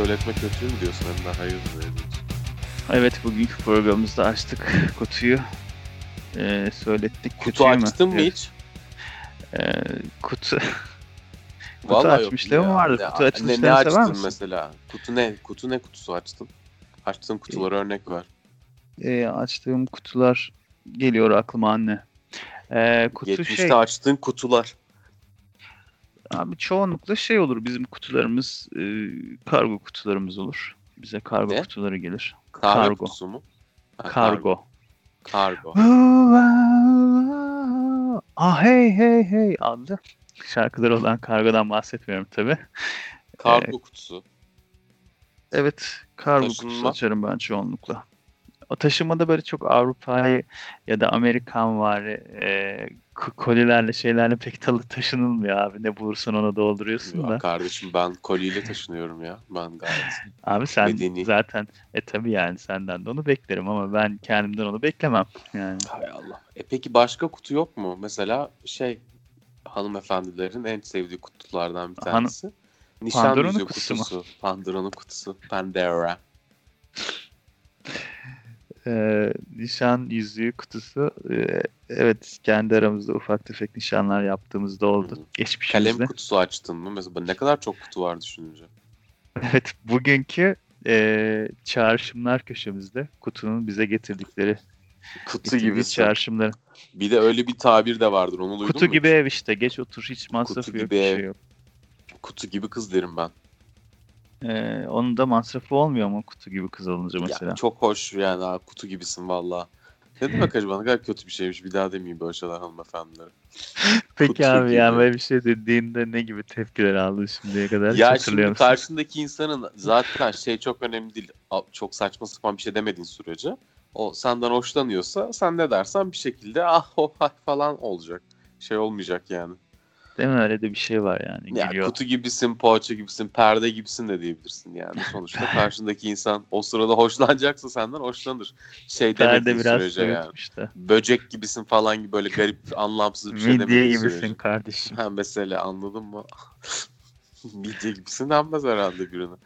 söyletme kötü mü diyorsun? Hem de hayır. Evet bugünkü programımızda açtık kutuyu. Ee, söylettik Kutu kötüyü mü? açtın mı Evet. hiç? Ee, kutu Kutu Vallahi açmışlığım ya. vardır. Ne- Kutu ne, açmışlığını ne sever açtın misin? mesela? Kutu ne? Kutu ne kutusu açtın? Açtığın kutulara örnek ver. e, açtığım kutular geliyor aklıma anne. Ee, kutu 70'te şey açtığın kutular. Abi çoğunlukla şey olur bizim kutularımız e, kargo kutularımız olur. Bize kargo Ne? kutuları gelir. Kahve Kargo. kutusu mu? Ha, Kargo. Kargo. ah hey hey hey adlı şarkıları olan kargodan bahsetmiyorum tabi. Kargo kutusu. Evet kargo Taşınma. kutusu açarım ben çoğunlukla. O taşımada böyle çok Avrupa'yı ya da Amerikan var e, kolilerle şeylerle pek talı taşınılmıyor abi. Ne bulursan onu dolduruyorsun Ya da. kardeşim ben koliyle taşınıyorum ya. Ben gayet. Abi sen medeni. zaten e tabi yani senden de onu beklerim ama ben kendimden onu beklemem. Yani Hay Allah. E peki başka kutu yok mu? Mesela şey hanımefendilerin en sevdiği kutulardan bir tanesi. Nişan Pandora'nın kutusu kutusu. Pandora'nın kutusu. Pandora. E, nişan yüzüğü kutusu e, evet kendi aramızda ufak tefek nişanlar yaptığımızda oldu. Geçmişimizde. Kalem kutusu açtın mı? Mesela ne kadar çok kutu var düşününce. Evet, bugünkü e, çağrışımlar köşemizde kutunun bize getirdikleri Kutu gibi. çağrışımları. Bir de öyle bir tabir de vardır. Onu duydun Kutu mu? gibi ev işte. Geç otur hiç masrafı yok. gibi ev. şey yok. Kutu gibi kız derim ben. E, onun da masrafı olmuyor mu kutu gibi kız olunca mesela? Ya, çok hoş yani ha, kutu gibisin valla. Ne demek acaba ne kadar kötü bir şeymiş. Bir daha demeyeyim böyle şeyler hanımefendilere. Peki kutu abi gibi. yani böyle bir şey dediğinde ne gibi tepkiler aldın şimdiye kadar? Ya şimdi karşındaki insanın zaten şey çok önemli değil. Çok saçma sapan bir şey demediğin sürece. O senden hoşlanıyorsa sen ne dersen bir şekilde ah oh ah falan olacak. Şey olmayacak yani. Değil mi? Öyle de bir şey var yani. Ya Gülüyor. kutu gibisin, poğaça gibisin, perde gibisin de diyebilirsin yani. Sonuçta karşındaki insan o sırada hoşlanacaksa senden hoşlanır. Şey Perde biraz sürece yani. da. Böcek gibisin falan gibi böyle garip anlamsız bir şey Midye demediğin gibisin sürece. kardeşim. Ha mesela anladın mı? Midye gibisin denmez herhalde birine.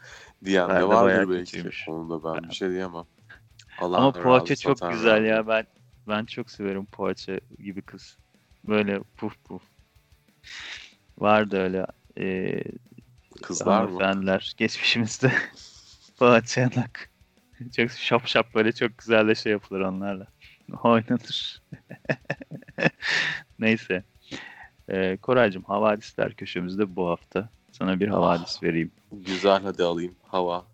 Diyen Ben de vardır belki. kötüymüş. Onu da ben bir şey diyemem. Allah Ama poğaça çok güzel ya. Ben ben çok severim poğaça gibi kız. Böyle puf puf. Vardı öyle e, Kızlar mı? hanımefendiler geçmişimizde. poğaça yanak. Çok şap şap böyle çok güzel de şey yapılır onlarla. Oynanır. Neyse. E, Koraycığım havadisler köşemizde bu hafta. Sana bir havadis vereyim. Güzel hadi alayım. Hava.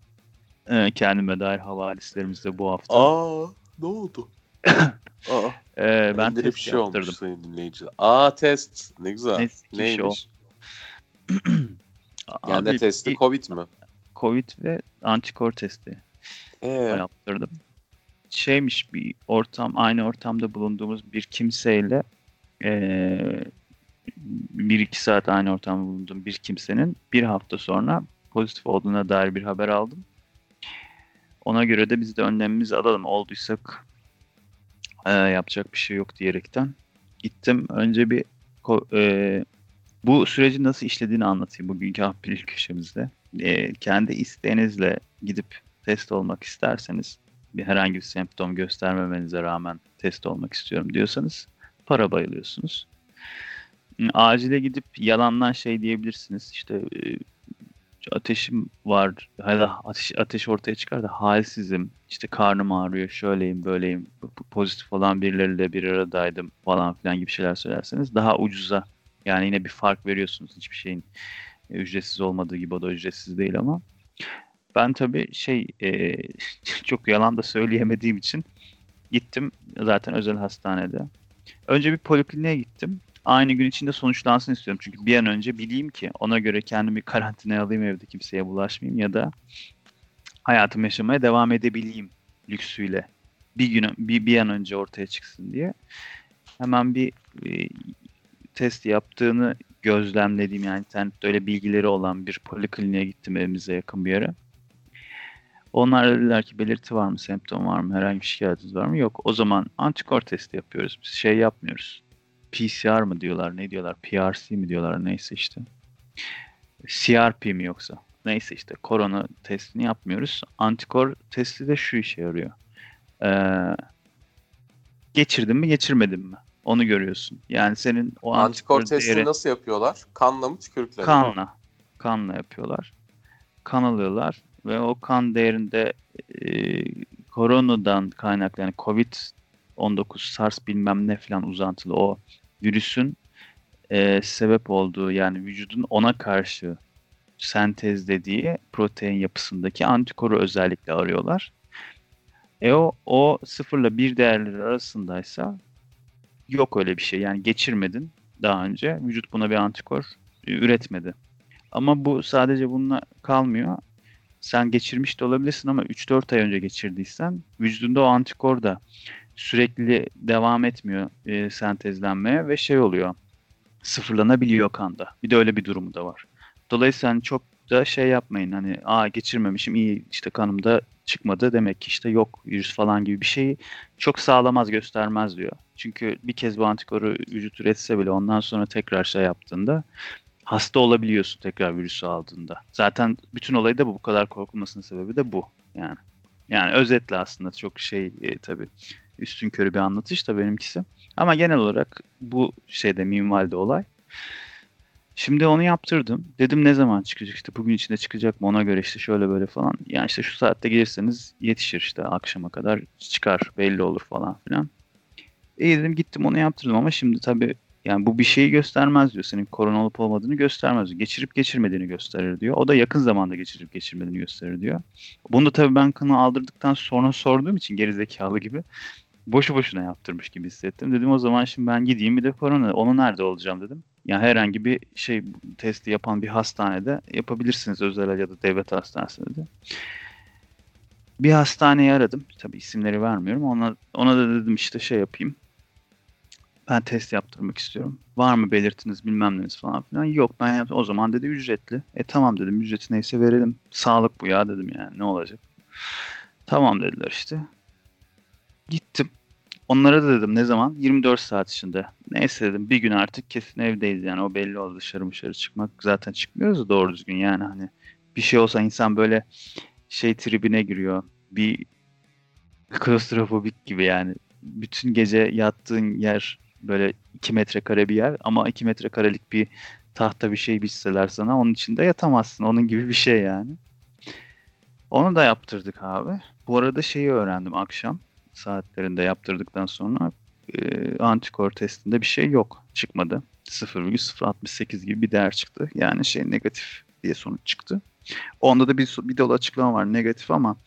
E, kendime dair havadislerimiz de bu hafta. Aa ne oldu? Aa. E, ben Ben bir test şey olmuş yaptırdım. sayın dinleyiciler. Aa test. Ne güzel. Test, kişi Neymiş? Yani Abi, testi? Covid mi? Covid ve antikor testi Ee, yaptırdım. Şeymiş bir ortam, aynı ortamda bulunduğumuz bir kimseyle eee bir iki saat aynı ortamda bulunduğum bir kimsenin bir hafta sonra pozitif olduğuna dair bir haber aldım. Ona göre de biz de önlemimizi alalım. Olduysak eee, yapacak bir şey yok diyerekten gittim. Önce bir eee, bu sürecin nasıl işlediğini anlatayım bugünkü Ahbiril köşemizde. Eee, kendi isteğinizle gidip test olmak isterseniz bir herhangi bir semptom göstermemenize rağmen test olmak istiyorum diyorsanız para bayılıyorsunuz. Hı, Acile gidip yalandan şey diyebilirsiniz. İşte e, ateşim var. Hala ateş, ateş ortaya çıkar da halsizim. İşte karnım ağrıyor. Şöyleyim böyleyim. Pozitif olan birileriyle bir aradaydım falan filan gibi şeyler söylerseniz daha ucuza yani yine bir fark veriyorsunuz. Hiçbir şeyin e, ücretsiz olmadığı gibi o da ücretsiz değil ama ben tabii şey e, çok yalan da söyleyemediğim için gittim zaten özel hastanede. Önce bir polikliniğe gittim. Aynı gün içinde sonuçlansın istiyorum. Çünkü bir an önce bileyim ki ona göre kendimi karantinaya alayım evde kimseye bulaşmayayım ya da hayatımı yaşamaya devam edebileyim lüksüyle. Bir gün bir, bir an önce ortaya çıksın diye. Hemen bir e, test yaptığını gözlemlediğim yani internette öyle bilgileri olan bir polikliniğe gittim evimize yakın bir yere. Onlar dediler ki belirti var mı, semptom var mı, herhangi bir şikayetiniz var mı? Yok. O zaman antikor testi yapıyoruz. Biz şey yapmıyoruz. PCR mı diyorlar, ne diyorlar, PRC mi diyorlar neyse işte. CRP mi yoksa? neyse işte korona testini yapmıyoruz. Antikor testi de şu işe yarıyor. Ee, geçirdin mi geçirmedin mi? Onu görüyorsun. Yani senin o Antikor testini değeri nasıl yapıyorlar? Kanla mı tükürükle kanla. Kanla yapıyorlar. Kan alıyorlar ve o kan değerinde e, koronadan kaynaklı yani Covid-19 SARS bilmem ne falan uzantılı o virüsün e, sebep olduğu yani vücudun ona karşı sentezlediği protein yapısındaki antikoru özellikle arıyorlar. E o, o sıfırla bir değerleri arasındaysa yok öyle bir şey. Yani geçirmedin daha önce. Vücut buna bir antikor e, üretmedi. Ama bu sadece bununla kalmıyor. Sen geçirmiş de olabilirsin ama 3-4 ay önce geçirdiysen vücudunda o antikor da sürekli devam etmiyor e, sentezlenmeye ve şey oluyor sıfırlanabiliyor kanda. Bir de öyle bir durumu da var. Dolayısıyla hani çok da şey yapmayın hani aa geçirmemişim iyi işte kanımda çıkmadı demek ki işte yok virüs falan gibi bir şeyi çok sağlamaz göstermez diyor. Çünkü bir kez bu antikoru vücut üretse bile ondan sonra tekrar şey yaptığında hasta olabiliyorsun tekrar virüsü aldığında. Zaten bütün olayı da bu, bu kadar korkulmasının sebebi de bu yani. Yani özetle aslında çok şey e, tabii üstün körü bir anlatış da benimkisi. Ama genel olarak bu şeyde minvalde olay. Şimdi onu yaptırdım. Dedim ne zaman çıkacak işte bugün içinde çıkacak mı ona göre işte şöyle böyle falan. Yani işte şu saatte gelirseniz yetişir işte akşama kadar çıkar belli olur falan filan. İyi dedim gittim onu yaptırdım ama şimdi tabii yani bu bir şeyi göstermez diyor. Senin korona olup olmadığını göstermez diyor. Geçirip geçirmediğini gösterir diyor. O da yakın zamanda geçirip geçirmediğini gösterir diyor. Bunu da tabii ben kanı aldırdıktan sonra sorduğum için gerizekalı gibi boşu boşuna yaptırmış gibi hissettim. Dedim o zaman şimdi ben gideyim bir de korona onu nerede olacağım dedim. Yani herhangi bir şey testi yapan bir hastanede yapabilirsiniz özel ya da devlet hastanesinde. Bir hastaneyi aradım. Tabii isimleri vermiyorum. Ona, ona da dedim işte şey yapayım. Ben test yaptırmak istiyorum. Var mı belirtiniz bilmem neniz falan filan. Yok ben yaptım. O zaman dedi ücretli. E tamam dedim ücreti neyse verelim. Sağlık bu ya dedim yani ne olacak. Tamam dediler işte. Gittim. Onlara da dedim ne zaman? 24 saat içinde. Neyse dedim bir gün artık kesin evdeyiz yani o belli oldu dışarı dışarı çıkmak. Zaten çıkmıyoruz da doğru düzgün yani hani bir şey olsa insan böyle şey tribine giriyor. Bir klostrofobik gibi yani. Bütün gece yattığın yer böyle 2 metrekare bir yer ama 2 metrekarelik bir tahta bir şey bitseler sana onun içinde yatamazsın. Onun gibi bir şey yani. Onu da yaptırdık abi. Bu arada şeyi öğrendim akşam saatlerinde yaptırdıktan sonra e, antikor testinde bir şey yok. Çıkmadı. 0,068 gibi bir değer çıktı. Yani şey negatif diye sonuç çıktı. Onda da bir, bir dolu açıklama var negatif ama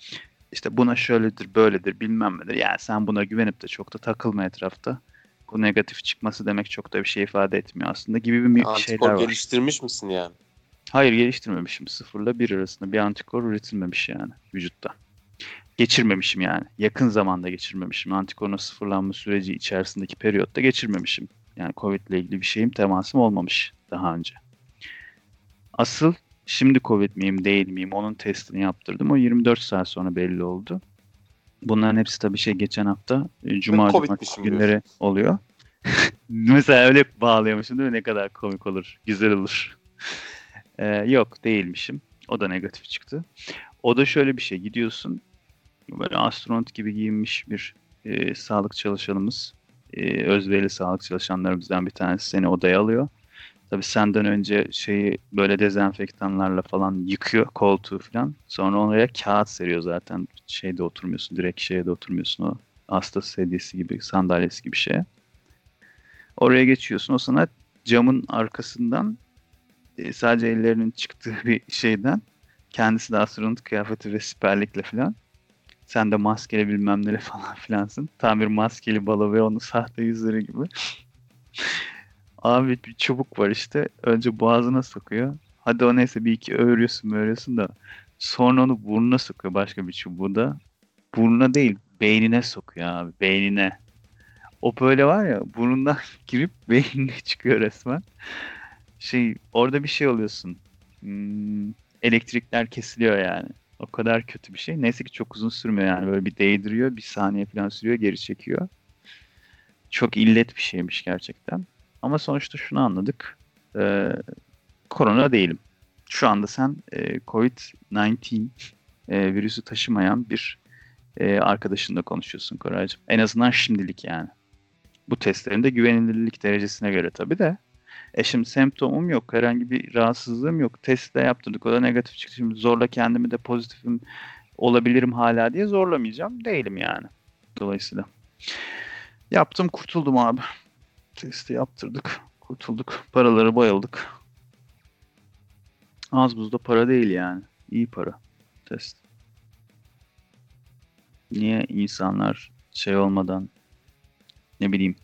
işte buna şöyledir böyledir bilmem nedir. Yani sen buna güvenip de çok da takılma etrafta. Bu negatif çıkması demek çok da bir şey ifade etmiyor aslında gibi bir Antikor şeyler var. geliştirmiş misin yani? Hayır geliştirmemişim. Sıfırla bir arasında bir antikor üretilmemiş yani vücutta. Geçirmemişim yani. Yakın zamanda geçirmemişim. Antikorun sıfırlanma süreci içerisindeki periyotta geçirmemişim. Yani Covid ile ilgili bir şeyim temasım olmamış daha önce. Asıl şimdi Covid miyim değil miyim onun testini yaptırdım. O 24 saat sonra belli oldu. Bunların hepsi tabii şey geçen hafta e, Cuma Cumartesi günleri oluyor. Mesela öyle bağlıyormuşum değil mi? Ne kadar komik olur. Güzel olur. Ee, yok değilmişim. O da negatif çıktı. O da şöyle bir şey. Gidiyorsun böyle astronot gibi giyinmiş bir e, sağlık çalışanımız. E, özverili sağlık çalışanlarımızdan bir tanesi seni odaya alıyor. Tabii senden önce şeyi böyle dezenfektanlarla falan yıkıyor koltuğu falan. Sonra oraya kağıt seriyor zaten. Şeyde oturmuyorsun. Direkt şeye de oturmuyorsun o hasta sedyesi gibi, sandalyesi gibi şeye. Oraya geçiyorsun. O sana camın arkasından e, sadece ellerinin çıktığı bir şeyden kendisi de astronot kıyafeti ve siperlikle falan. Sen de maskeli bilmem nere falan filansın. Tam bir maskeli balo ve onun sahte yüzleri gibi. Abi bir çubuk var işte. Önce boğazına sokuyor. Hadi o neyse bir iki öğürüyorsun öğürüyorsun da sonra onu burnuna sokuyor başka bir çubuğu da. Burnuna değil beynine sokuyor abi beynine. O böyle var ya burnundan girip beynine çıkıyor resmen. Şey orada bir şey oluyorsun. Hmm, elektrikler kesiliyor yani. O kadar kötü bir şey. Neyse ki çok uzun sürmüyor yani. Böyle bir değdiriyor. Bir saniye falan sürüyor. Geri çekiyor. Çok illet bir şeymiş gerçekten. Ama sonuçta şunu anladık. Ee, korona değilim. Şu anda sen e, COVID-19 e, virüsü taşımayan bir e, arkadaşınla konuşuyorsun Koraycığım. En azından şimdilik yani. Bu testlerin de güvenilirlik derecesine göre tabii de. E şimdi semptomum yok. Herhangi bir rahatsızlığım yok. Test de yaptırdık. O da negatif çıktı. Şimdi zorla kendimi de pozitifim olabilirim hala diye zorlamayacağım. Değilim yani. Dolayısıyla. Yaptım kurtuldum abi. Testi yaptırdık. Kurtulduk. Paraları bayıldık. Az buzda para değil yani. İyi para. Test. Niye insanlar şey olmadan ne bileyim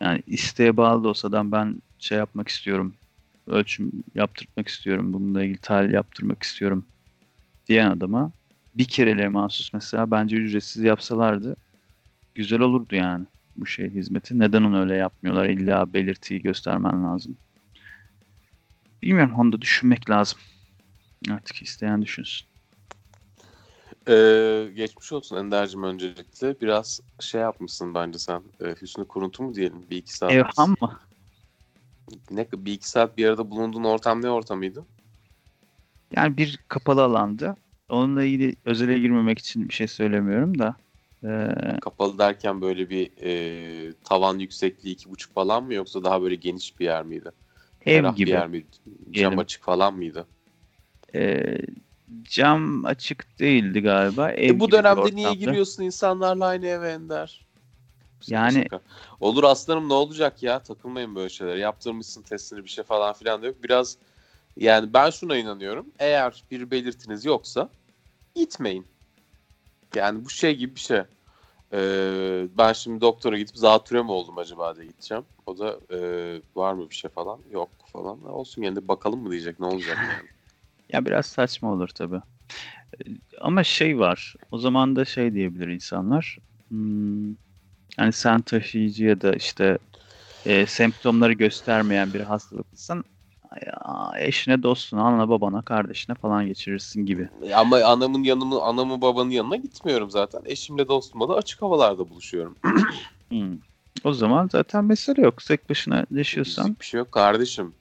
yani isteğe bağlı da olsa da ben şey yapmak istiyorum. Ölçüm yaptırmak istiyorum. Bununla ilgili tahlil yaptırmak istiyorum diyen adama bir kereliğe mahsus mesela bence ücretsiz yapsalardı güzel olurdu yani bu şey hizmeti. Neden onu öyle yapmıyorlar? İlla belirtiyi göstermen lazım. Bilmiyorum onu da düşünmek lazım. Artık isteyen düşünsün. Ee, geçmiş olsun Ender'cim öncelikle. Biraz şey yapmışsın bence sen. E, hüsnü kuruntu mu diyelim? Bir iki saat. Evham mı? Ne, bir iki saat bir arada bulunduğun ortam ne ortamıydı? Yani bir kapalı alanda. Onunla ilgili özele girmemek için bir şey söylemiyorum da. Ee, Kapalı derken böyle bir e, tavan yüksekliği iki buçuk falan mı yoksa daha böyle geniş bir yer miydi? ev Ferah gibi. bir yer miydi? Cam diyelim. açık falan mıydı? Ee, cam açık değildi galiba. Ev E, bu dönemde niye giriyorsun insanlarla aynı eve Ender? Yani- şaka. Olur aslanım ne olacak ya takılmayın böyle şeyler. Yaptırmışsın testini bir şey falan filan da yok. Biraz yani ben şuna inanıyorum. Eğer bir belirtiniz yoksa gitmeyin. Yani bu şey gibi bir şey. Ee, ben şimdi doktora gidip zatürre mi oldum acaba diye gideceğim. O da e, var mı bir şey falan? Yok falan. Olsun de bakalım mı diyecek ne olacak yani. Ya biraz saçma olur tabii. Ee, Ama şey var. O zaman da şey diyebilir insanlar. Hmm, hani sen taşıyıcı ya da işte e, semptomları göstermeyen bir hastalıklısın. Ya, eşine, dostuna, anana, babana, kardeşine falan geçirirsin gibi. Ama anamın yanımı, anamı babanın yanına gitmiyorum zaten. Eşimle dostumla da açık havalarda buluşuyorum. Hmm. O zaman zaten mesele yok. Tek başına yaşıyorsan. Bizlik bir şey yok kardeşim.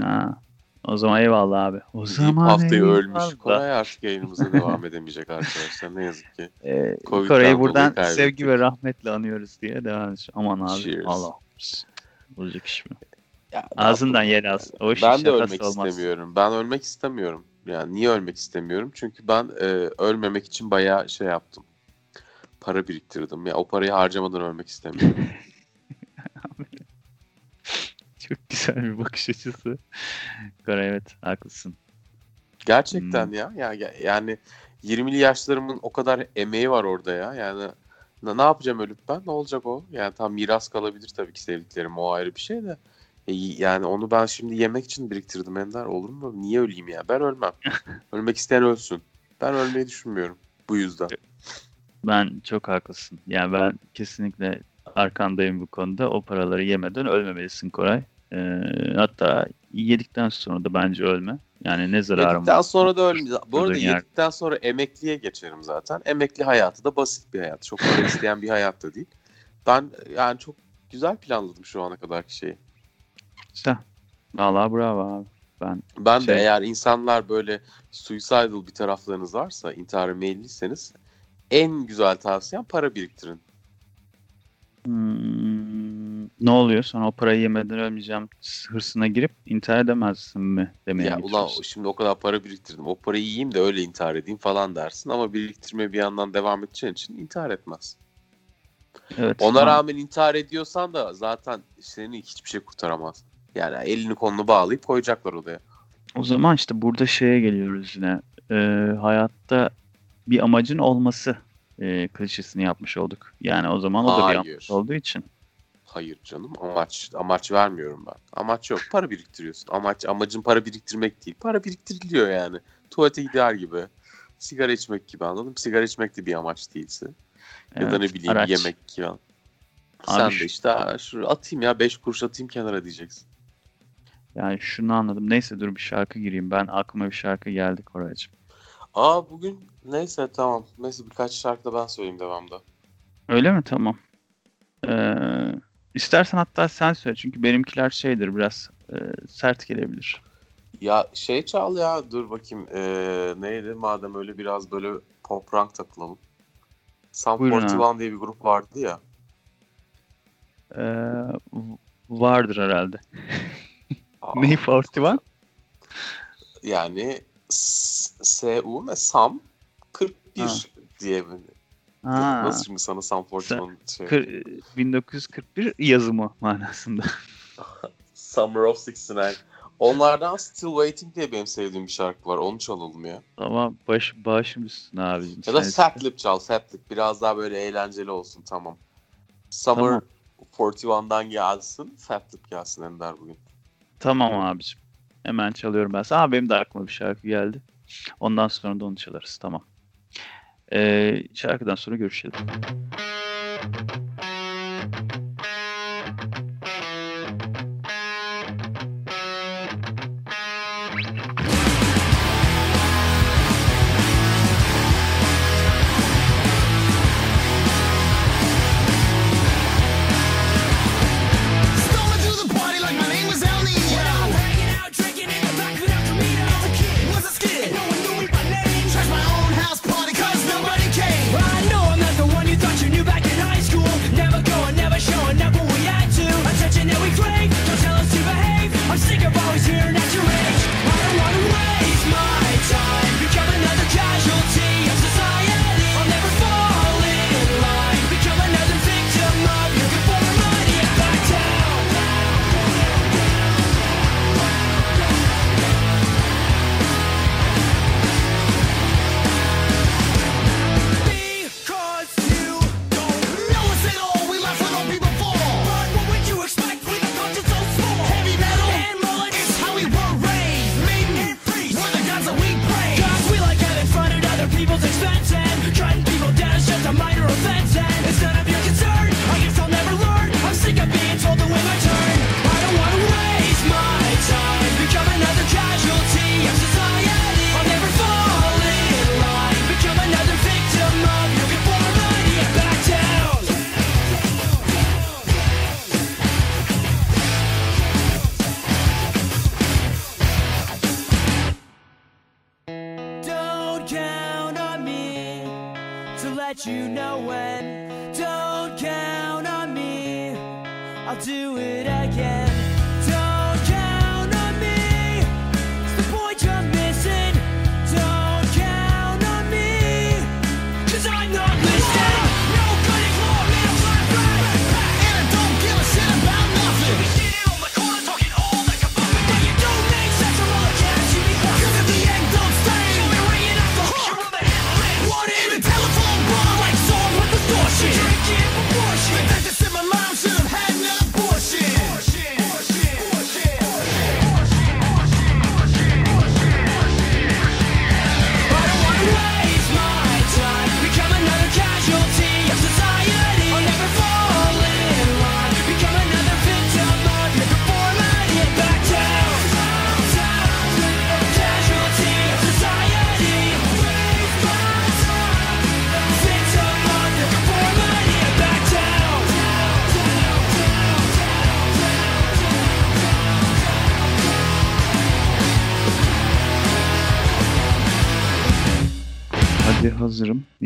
Ha. O zaman eyvallah abi. O zaman haftayı ölmüş. Koray artık yayınımıza devam edemeyecek arkadaşlar. Ne yazık ki. Ee, dolayı buradan sevgi ve rahmetle anıyoruz diye devam edeceğim. Aman abi. Cheers. Allah. Olacak iş mi? Ya, Ağzından yer az. O iş Ben de ölmek olmaz. istemiyorum. Ben ölmek istemiyorum. Yani niye ölmek istemiyorum? Çünkü ben e, ölmemek için bayağı şey yaptım. Para biriktirdim. Ya o parayı harcamadan ölmek istemiyorum. Çok güzel bir bakış açısı. Kore evet haklısın. Gerçekten Hmm. ya. ya. ya- Yani 20'li yaşlarımın o kadar emeği var orada ya. Yani ne, ne yapacağım ölüp ben? Ne olacak o? Yani tam miras kalabilir tabii ki sevdiklerim. O ayrı bir şey de. E, yani onu ben şimdi yemek için biriktirdim Ender. Olur mu? Niye öleyim ya? Ben ölmem. Ölmek isteyen ölsün. Ben ölmeyi düşünmüyorum. Bu yüzden. Ben çok haklısın. Yani ben kesinlikle arkandayım bu konuda. O paraları yemeden ölmemelisin Koray. Ee, hatta yedikten sonra da bence ölme. Yani ne zararım Yedikten var? sonra da ölmeyeceğim. Bu arada yer- yedikten sonra emekliye geçerim zaten. Emekli hayatı da basit bir hayat. Çok para isteyen bir hayat da değil. Ben yani çok güzel planladım şu ana kadarki şeyi. Güzel. Vallahi bravo abi. Ben Ben de Şey- eğer insanlar böyle suicidal bir taraflarınız varsa, intihara meyilliyseniz en güzel tavsiyem para biriktirin. Hmm, ne oluyor? Sonra o parayı yemeden ölmeyeceğim hırsına girip intihar edemezsin mi demeye ya ulan şimdi o kadar para biriktirdim. O parayı yiyeyim de öyle intihar edeyim falan dersin ama biriktirmeye bir yandan devam edeceğin için intihar etmez. Evet. Ona tamam. rağmen intihar ediyorsan da zaten seni hiçbir şey kurtaramaz. Yani elini kolunu bağlayıp koyacaklar odaya. O zaman işte burada şeye geliyoruz yine. Ee, hayatta bir amacın olması e, klişesini yapmış olduk. Yani o zaman o da bir amaç olduğu için. Hayır canım amaç amaç vermiyorum ben. Amaç yok. Para biriktiriyorsun. Amaç amacın para biriktirmek değil. Para biriktiriliyor yani. Tuvalete gider gibi. Sigara içmek gibi anladın mı? Sigara içmek de bir amaç değilse. ya da ne Evet, bileyim araç. yemek gibi. Sen Abi de işte "Aa, şu atayım ya 5 kuruş atayım kenara diyeceksin. Yani şunu anladım. Neyse dur bir şarkı gireyim. Ben aklıma bir şarkı geldi Koraycığım. Aa bugün neyse tamam. Neyse birkaç şarkı da ben söyleyeyim devamda. Öyle mi? Tamam. Ee, istersen hatta sen söyle. Çünkü benimkiler şeydir biraz e, sert gelebilir. Ya şey çal ya dur bakayım ee, neydi madem öyle biraz böyle pop rock takılalım. Buyurun 41 diye bir grup vardı ya. Ee, vardır herhalde. Ney 41? Yani SU ve Sam 41 Ha. diye? Ha, Nasıl şimdi sana Sam 41 şey? kır- 1941 yazımı manasında. Summer of 69. Onlardan Still Waiting diye benim sevdiğim bir şarkı var. Onu çalalım ya. Ama baş, başım üstüne abicim. Ya da Sen- Fat Lip çal. Fat Lip. Biraz daha böyle eğlenceli olsun. Tamam. Summer Tamam. 41'dan gelsin. Fat Lip gelsin Ender bugün. Tamam abicim. Hemen çalıyorum ben. Aa, benim de aklıma bir şarkı geldi. Ondan sonra da onu çalarız. Tamam. Ee, şarkıdan sonra görüşelim. Do it again.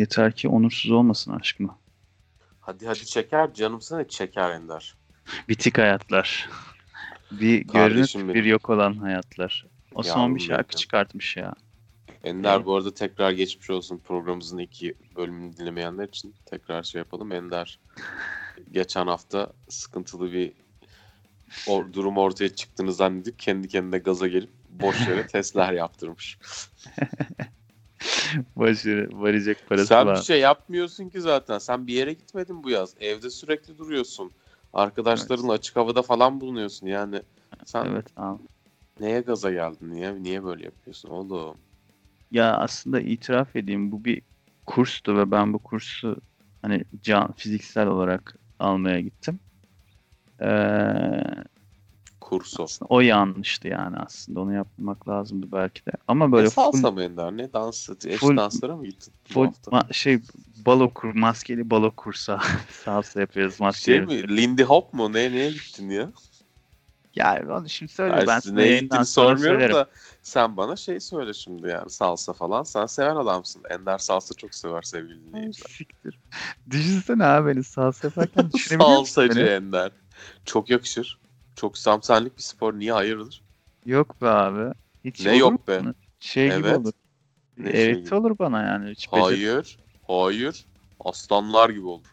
Yeter ki onursuz olmasın aşkıma. Hadi hadi çeker. Canımsın çeker Ender. Bitik hayatlar. Bir Kardeşim görünüp benim. bir yok olan hayatlar. O son Yavrum bir şarkı benim. çıkartmış ya. Ender Evet. bu arada tekrar geçmiş olsun programımızın iki bölümünü dinlemeyenler için tekrar şey yapalım. Ender geçen hafta sıkıntılı bir o, durum ortaya çıktığını zannedip kendi kendine gaza gelip boş yere testler yaptırmış. Başı, varacak parası Sen var. bir şey yapmıyorsun ki zaten. Sen bir yere gitmedin bu yaz. Evde sürekli duruyorsun. Arkadaşlarınla açık havada falan bulunuyorsun. Yani sen Evet abi. neye gaza geldin? Niye niye böyle yapıyorsun oğlum? Ya aslında itiraf edeyim bu bir kurstu ve ben bu kursu hani can fiziksel olarak almaya gittim. Ee, Kurso. aslında o yanlıştı yani aslında onu yapmak lazımdı belki de. Ama böyle full, salsa mı Ender? Ne dans? Eş full- danslara mı gittin full ma- şey balo kur maskeli balo kursa salsa yapıyoruz Şey maskeli. mi? Lindy Hop mu? Ne, neye gittin ya? Ya onu şimdi söyle Yani ben sana yayından sormuyorum söylerim. da sen bana şey söyle şimdi yani salsa falan. Sen seven adamsın. Ender salsa çok sever sevgili dinleyiciler. Siktir. Düşünsene abi beni salsa yaparken düşünebiliyor musun Salsacı beni? Ender. Çok yakışır. Çok samsenlik bir spor. Niye hayırdır? Yok be abi. Hiç Ne yok be? bana? Şey gibi Evet. olur. Ne şey evet gibi? olur bana yani. Hiç Hayır. Hayır. Aslanlar gibi olur.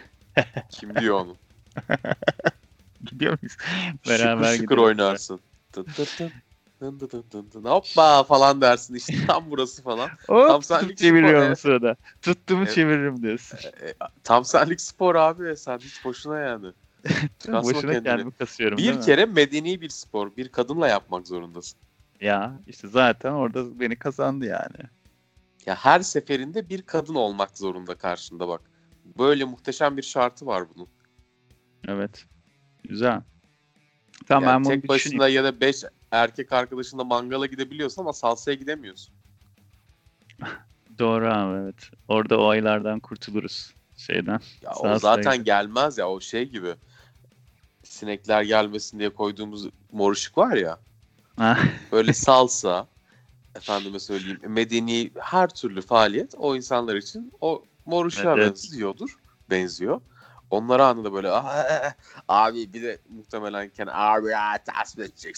Kim diyor onu? Gidiyor muyuz? Şıkır Beraber şıkır gidiyoruz. oynarsın. Tın tın tın. Tın tın tın tın. Hoppa falan dersin işte tam burası falan. Hop Tam senlik spor, çeviriyorum evet. sırada. Tuttuğumu Evet. çeviririm diyorsun. E, tam senlik spor abi sen hiç boşuna yani. Kasma Boşuna kendini. kendimi kasıyorum Bir mi? kere medeni bir spor. Bir kadınla yapmak zorundasın. Ya işte zaten orada beni kazandı yani. Ya her seferinde bir kadın olmak zorunda karşında bak. Böyle muhteşem bir şartı var bunun. Evet. Güzel. Tamam Yani ben bunu tek başına ya da beş erkek arkadaşınla mangala gidebiliyorsun ama salsaya gidemiyorsun. Doğru abi evet. Orada o aylardan kurtuluruz şeyden. Ya o zaten gelmez ya o şey gibi. Sinekler gelmesin diye koyduğumuz mor ışık var ya. Böyle salsa, efendime söyleyeyim medeni her türlü faaliyet o insanlar için o mor ışığa Evet, benziyordur. Benziyor. Onlara anında böyle "Aa, abi bir de muhtemelen Ken abi ya tasvir edecek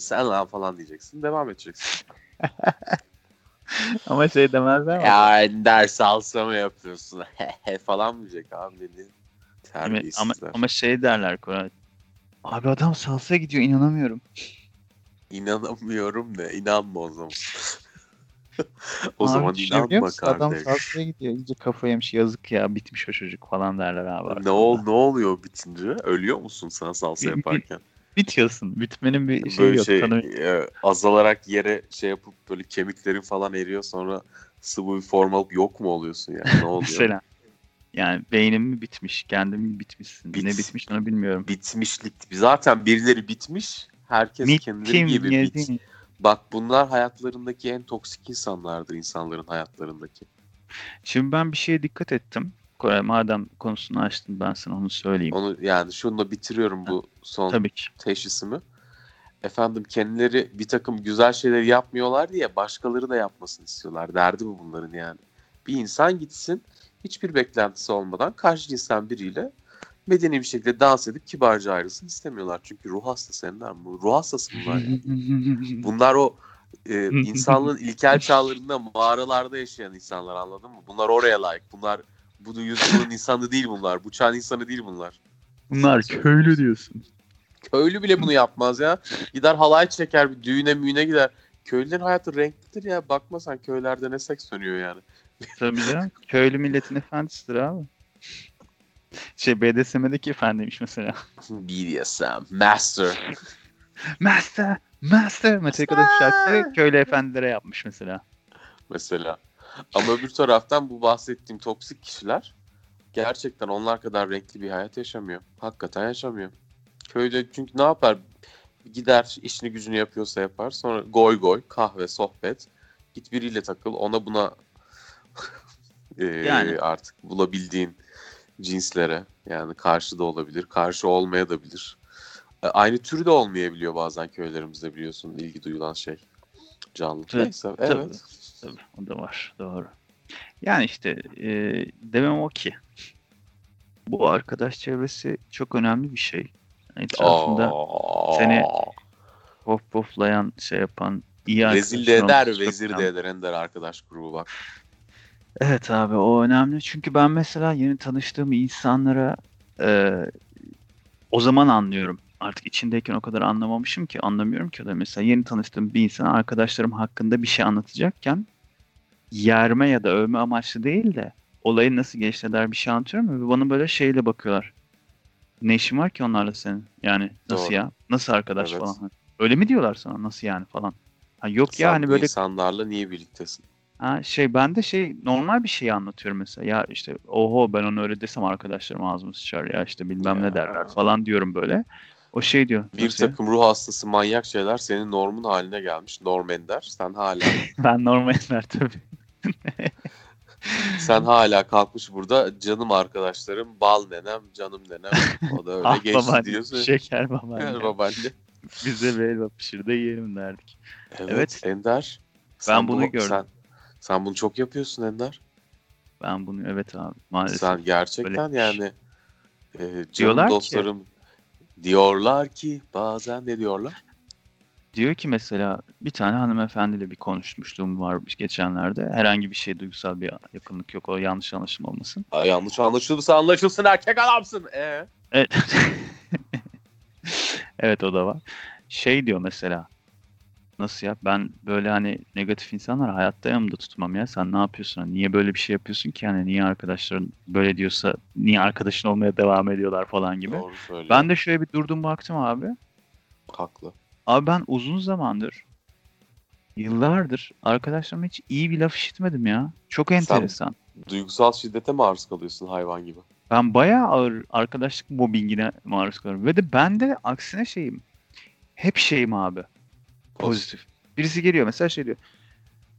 sen lan falan diyeceksin. Devam edeceksin. Ama şey demezler mi? ya Ender salsa mı yapıyorsun falan mı diyecek abi dedi. Terbiyesizler. ama, ama şey derler Koray. Abi adam salsaya gidiyor inanamıyorum. İnanamıyorum ne? İnanma o zaman. o Abi zaman inanma musun? Adam kardeş. salsaya gidiyor. İyice kafa yemiş yazık ya bitmiş o çocuk falan derler abi. Ne, arkamda. ol, ne oluyor bitince? Ölüyor musun sen salsa yaparken? Bitiyorsun. Bitmenin bir şey böyle yok. şey tanımı- e, azalarak yere şey yapıp böyle kemiklerin falan eriyor sonra sıvı bir form alıp yok mu oluyorsun yani? Ne oluyor? Mesela. Yani beynim mi bitmiş, kendim mi bitmişsin. Bit- Ne bitmiş onu bilmiyorum. Bitmişlik. Zaten birileri bitmiş. Herkes kendileri gibi bit. yedin. Bak bunlar hayatlarındaki en toksik insanlardır insanların hayatlarındaki. Şimdi ben bir şeye dikkat ettim. Madem konusunu açtın ben sana onu söyleyeyim. Onu yani şununla bitiriyorum bu son Tabii ki. teşhisimi. Efendim kendileri bir takım güzel şeyleri yapmıyorlar diye başkaları da yapmasını istiyorlar. Derdi bu bunların yani. Bir insan gitsin hiçbir beklentisi olmadan karşı cinsten biriyle medeni bir şekilde dans edip kibarca ayrılsın istemiyorlar. Çünkü ruh hastası Ender. Bu Ruh hastası bunlar yani. Bunlar o e, insanlığın ilkel çağlarında mağaralarda yaşayan insanlar anladın mı? Bunlar oraya layık. Bunlar bu yüzyılın insanı değil bunlar. Bu çağın insanı değil bunlar. Bunlar köylü diyorsun. Köylü bile bunu yapmaz ya. Gider halay çeker, bir düğüne müğüne gider. Köylülerin hayatı renklidir ya. Bakma sen köylerde ne seks dönüyor yani. Tabii canım. Köylü milletin efendisidir abi. Şey BDSM'deki efendiymiş mesela. BDSM, master. Master, Master. Metallica'da şarkıları köylü efendilere yapmış mesela. mesela. Ama öbür taraftan bu bahsettiğim toksik kişiler gerçekten onlar kadar renkli bir hayat yaşamıyor. Hakikaten yaşamıyor. Köyde çünkü ne yapar? Gider işini gücünü yapıyorsa yapar. Sonra goy goy, kahve, sohbet. Git biriyle takıl. Ona buna eee, Yani. artık bulabildiğin cinslere yani karşı da olabilir. Karşı olmaya da bilir. E, Aynı türü de olmayabiliyor bazen köylerimizde biliyorsun ilgi duyulan şey. Canlı. Evet, Neyse tabii. evet. Tabii o da var. Doğru. Yani işte e, demem o ki bu arkadaş çevresi çok önemli bir şey. Etrafında Aa, seni pop poflayan şey yapan iyi rezil de eder, vezir de eder Ender arkadaş grubu bak. Evet abi o önemli. Çünkü ben mesela yeni tanıştığım insanlara e, o zaman anlıyorum. Artık içindeyken o kadar anlamamışım ki anlamıyorum ki o da mesela yeni tanıştığım bir insana arkadaşlarım hakkında bir şey anlatacakken yerme ya da övme amaçlı değil de olayın nasıl geçti der bir şey anlatıyorum ve bana böyle şeyle bakıyorlar. Ne işin var ki onlarla senin? Yani nasıl Doğru. ya? Nasıl arkadaş Evet. falan? Öyle mi diyorlar sana? Nasıl yani falan? Ha yok Sen ya hani böyle insanlarla niye birliktesin? Ha şey ben de şey normal bir şey anlatıyorum mesela. Ya işte oho ben onu öyle desem arkadaşlarım ağzımı sıçar ya işte bilmem Ya. ne derler falan diyorum böyle. O şey diyor. Bir "Nasıl ya?" takım ruh hastası manyak şeyler senin normun haline gelmiş. Norm Ender. Sen hala Ben normal der tabii. Sen hala kalkmış burada canım arkadaşlarım, bal nenem, canım nenem. O da öyle ah geçti babaanne, diyorsun. şeker babaanne. Gel babaanne. Bize bir helva pişir de yiyelim derdik. Evet, Evet. Ender. Ben bunu gördüm. Sen, sen bunu çok yapıyorsun Ender. Ben bunu evet abi maalesef. Sen gerçekten Böyle- yani e, Diyorlar ki- dostlarım diyorlar ki bazen ne diyorlar? Diyor ki mesela bir tane hanımefendiyle bir konuşmuşluğum var geçenlerde. Herhangi bir şey duygusal bir yakınlık yok. O yanlış anlaşılma olmasın. Aa, yanlış anlaşılırsa anlaşılsın erkek adamsın. Ee? Evet. evet o da var. Şey diyor mesela. Nasıl ya? Ben böyle hani negatif insanlar hayatta yanımda tutmam ya. Sen ne yapıyorsun? Hani Niye böyle bir şey yapıyorsun ki? Hani niye arkadaşların böyle diyorsa niye arkadaşın olmaya devam ediyorlar falan gibi. Doğru söylüyor. Ben de şöyle bir durdum baktım abi. haklı. Abi ben uzun zamandır yıllardır arkadaşlarıma hiç iyi bir laf işitmedim ya. Çok enteresan. Duygusal şiddete maruz kalıyorsun hayvan gibi. Ben bayağı ağır arkadaşlık mobbingine maruz kalıyorum. Ve de ben de aksine şeyim. Hep şeyim abi. Pozitif. Birisi geliyor mesela şey diyor.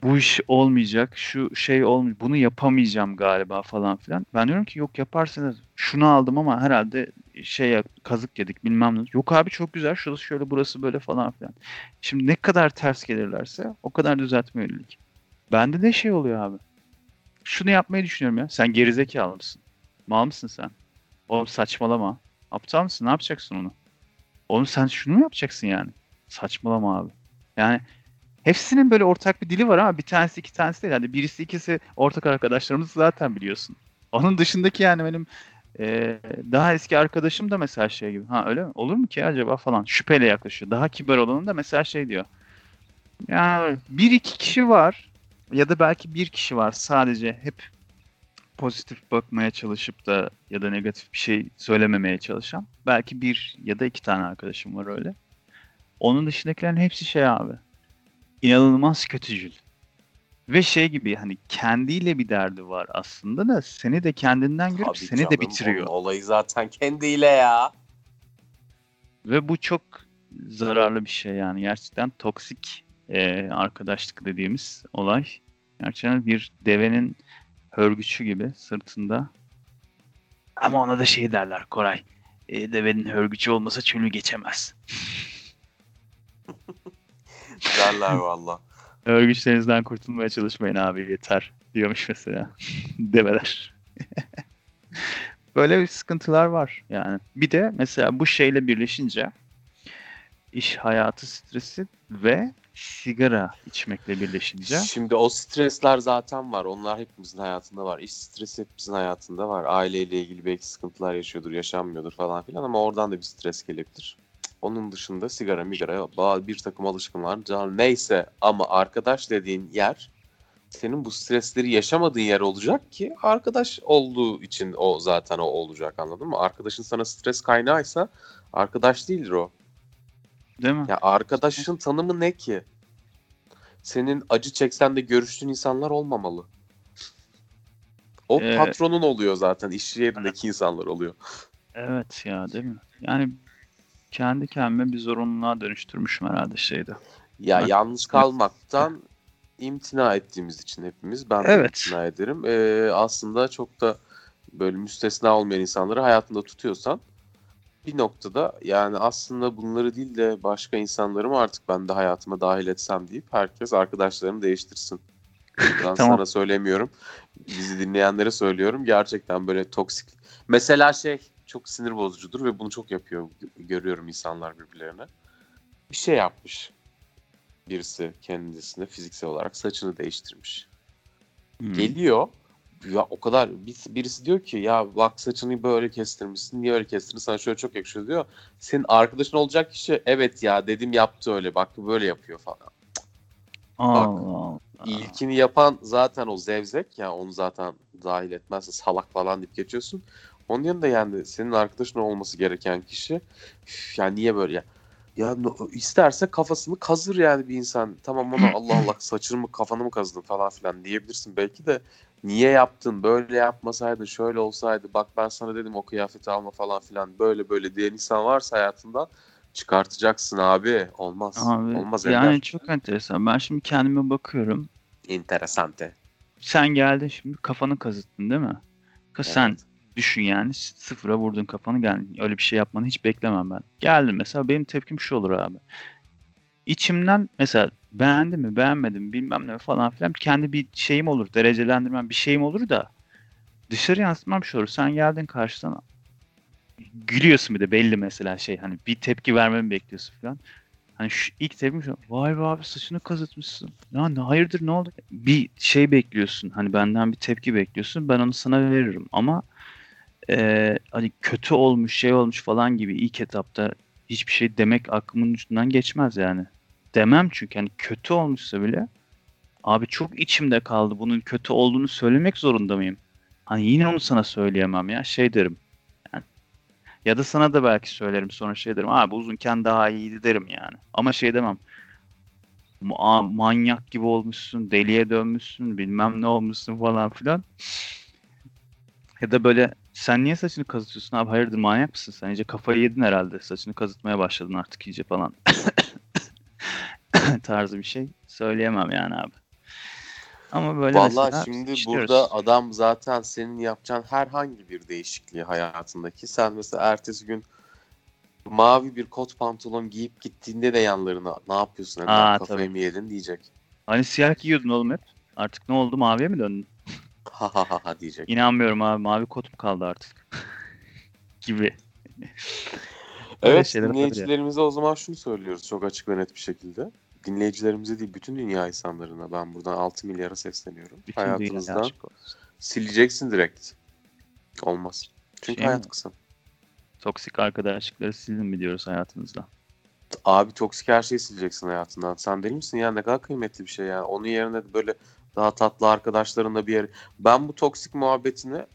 Bu iş olmayacak, şu şey olmayacak, bunu yapamayacağım galiba falan filan. Ben diyorum ki yok yaparsınız. Şunu aldım ama herhalde şey kazık yedik bilmem ne. Yok abi çok güzel, şurası şöyle burası böyle falan filan. Şimdi ne kadar ters gelirlerse o kadar düzeltme yönelik. Bende de şey oluyor abi. Şunu yapmayı düşünüyorum ya. Sen gerizekalı mısın? Mal mısın sen? Oğlum saçmalama. Aptal mısın? Ne yapacaksın onu? Oğlum sen şunu mu yapacaksın yani? Saçmalama abi. Yani hepsinin böyle ortak bir dili var ama bir tanesi iki tanesi değil. Yani birisi ikisi ortak arkadaşlarımız zaten biliyorsun. Onun dışındaki yani benim e, daha eski arkadaşım da mesela şey gibi. Ha öyle mi? Olur mu ki acaba falan. Şüpheyle yaklaşıyor. Daha kibar olanın da mesela şey diyor. Ya bir iki kişi var ya da belki bir kişi var sadece hep pozitif bakmaya çalışıp da ya da negatif bir şey söylememeye çalışan. Belki bir ya da iki tane arkadaşım var öyle. Onun dışındakilerin hepsi şey abi. İnanılmaz kötücül. Ve şey gibi hani kendiyle bir derdi var aslında da seni de kendinden görüp Tabii seni de canım, bitiriyor. onun olayı zaten kendiyle ya. Ve bu çok zararlı bir şey yani. Gerçekten toksik e, arkadaşlık dediğimiz olay. Gerçekten bir devenin hörgüçü gibi sırtında. Ama ona da şey derler Koray. E, devenin hörgücü olmasa çölü geçemez. Derler valla. Örgüçlerinizden kurtulmaya çalışmayın abi yeter diyormuş mesela develer. Böyle bir sıkıntılar var yani. Bir de mesela bu şeyle birleşince iş hayatı stresi ve sigara içmekle birleşince Şimdi o stresler zaten var. Onlar hepimizin hayatında var. İş stresi hepimizin hayatında var. Aileyle ilgili belki sıkıntılar yaşıyordur, yaşanmıyordur falan filan ama oradan da bir stres gelebilir. Onun dışında sigara, migara, ba- bir takım alışkanlar, can neyse ama arkadaş dediğin yer senin bu stresleri yaşamadığın yer olacak ki arkadaş olduğu için o zaten o olacak anladın mı? Arkadaşın sana stres kaynağıysa arkadaş değildir o. değil mi? Ya arkadaşın tanımı ne ki? Senin acı çeksen de görüştüğün insanlar olmamalı. O Ee, patronun oluyor zaten. iş yerindeki insanlar oluyor. Evet ya değil mi? Yani kendi kendime bir zorunluluğa dönüştürmüşüm herhalde şeyde. Ya Bak- yalnız kalmaktan imtina ettiğimiz için hepimiz ben Evet. imtina ederim. Ee, aslında çok da böyle müstesna olmayan insanları hayatında tutuyorsan bir noktada yani aslında bunları değil de başka insanları mı artık ben de hayatıma dahil etsem deyip herkes arkadaşlarını değiştirsin. Ben Tamam. sana söylemiyorum. Bizi dinleyenlere söylüyorum. Gerçekten böyle toksik. Mesela şey çok sinir bozucudur ve bunu çok yapıyor. Görüyorum insanlar birbirlerine. Bir şey yapmış. Birisi kendisine fiziksel olarak saçını değiştirmiş. Hmm. Geliyor. Ya o kadar bir- birisi diyor ki ya bak saçını böyle kestirmişsin. Niye öyle kestirdin? Sana şöyle çok yakışıyor diyor. Senin arkadaşın olacak kişi evet ya dedim yaptı öyle. Bak böyle yapıyor falan. Allah Allah. İlkini yapan zaten o zevzek ya onu zaten dahil etmezse salak falan deyip geçiyorsun. Onun yanında yani senin arkadaşın olması gereken kişi "Üf, ya niye böyle ya ya isterse kafasını kazır yani bir insan. Tamam ona Allah Allah saçını mı kafanı mı kazdın falan filan diyebilirsin belki de niye yaptın böyle yapmasaydın şöyle olsaydı bak ben sana dedim o kıyafeti alma falan filan böyle böyle diyen insan varsa hayatından çıkartacaksın abi. Olmaz. Abi, Olmaz yani Ender. çok enteresan. Ben şimdi kendime bakıyorum. Interesante. sen geldin şimdi kafanı kazıttın değil mi? Sen Evet. Düşün yani sıfıra vurdun kafanı geldin. Öyle bir şey yapmanı hiç beklemem ben. Geldin mesela benim tepkim şu olur abi. İçimden mesela beğendi mi beğenmedi mi bilmem ne falan filan kendi bir şeyim olur. Derecelendirmem bir şeyim olur da dışarı yansıtmam şu olur. Sen geldin karşıdan gülüyorsun bir de belli mesela şey hani bir tepki vermemi bekliyorsun falan. Hani şu ilk tepkim şu. Vay be abi saçını kazıtmışsın. Ya ne hayırdır ne oldu? Bir şey bekliyorsun. Hani benden bir tepki bekliyorsun. Ben onu sana veririm ama eee, hani kötü olmuş şey olmuş falan gibi ilk etapta hiçbir şey demek aklımın üstünden geçmez yani. Demem çünkü hani kötü olmuşsa bile abi çok içimde kaldı. Bunun kötü olduğunu söylemek zorunda mıyım? Hani yine onu sana söyleyemem ya. Şey derim. Yani, ya da sana da belki söylerim sonra şey derim. Abi uzunken daha iyiydi derim yani. Ama şey demem. "Ma- manyak gibi olmuşsun, deliye dönmüşsün, bilmem ne olmuşsun falan filan. Ya da böyle sen niye saçını kazıtıyorsun abi hayırdır manyak mısın sen? İyice kafayı yedin herhalde. Saçını kazıtmaya başladın artık iyice falan. tarzı bir şey söyleyemem yani abi. Ama böyle Vallahi mesela şimdi işliyoruz. burada adam zaten senin yapacağın herhangi bir değişikliği hayatındaki. Sen mesela ertesi gün mavi bir kot pantolon giyip gittiğinde de yanlarına ne yapıyorsun? Hani Aa, kafayı tabii. mı yedin diyecek. Hani siyah giyiyordun oğlum hep. Artık ne oldu maviye mi döndün? Ha ha ha ha diyecek. İnanmıyorum abi mavi kotum kaldı artık. gibi. Evet dinleyicilerimize o zaman şunu söylüyoruz çok açık ve net bir şekilde. Dinleyicilerimize değil bütün dünya insanlarına ben buradan 6 milyara sesleniyorum. Bütün Hayatınızdan sileceksin direkt. Olmaz. Çünkü Şey mi? hayat kısa. Toksik arkadaşlıkları silin mi diyoruz hayatınızdan? Abi toksik her şeyi sileceksin hayatından. Sen deli misin ya? Ne kadar kıymetli bir şey ya. Onun yerine de böyle daha tatlı arkadaşlarınla bir yer. Ben bu toksik muhabbetini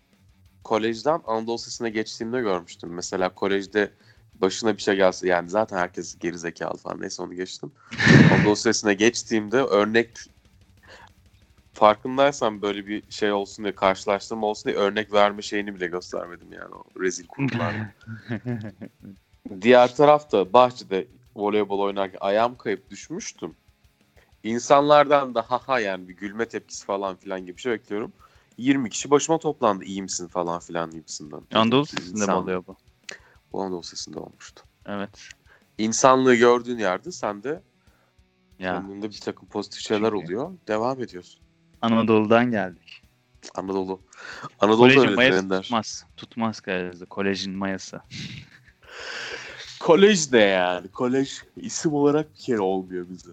kolejden Anadolu Lisesi'ne geçtiğimde görmüştüm. Mesela kolejde başına bir şey gelse yani zaten herkes geri zekalı falan neyse onu geçtim. Anadolu Lisesi'ne geçtiğimde örnek farkındaysan böyle bir şey olsun diye karşılaştırma olsun diye örnek verme şeyini bile göstermedim yani o rezil kurumlarla. Diğer tarafta bahçede voleybol oynarken ayağım kayıp düşmüştüm. İnsanlardan da haha yani bir gülme tepkisi falan filan gibi bir şey bekliyorum. 20 kişi başıma toplandı iyi misin falan filan gibisinden. Anadolu Siz Lisesi'nde mi oluyor bu? Bu Anadolu Lisesi'nde olmuştu. Evet. İnsanlığı gördüğün yerde sen de Ya kendinde bir takım pozitif şeyler Çünkü- oluyor. Devam ediyorsun. Anadolu'dan geldik. Anadolu. Anadolu Kolejin mayası Ender. tutmaz. Tutmaz Karadeniz'de. Kolejin mayası. Kolej ne yani? Kolej isim olarak bir kere olmuyor bize.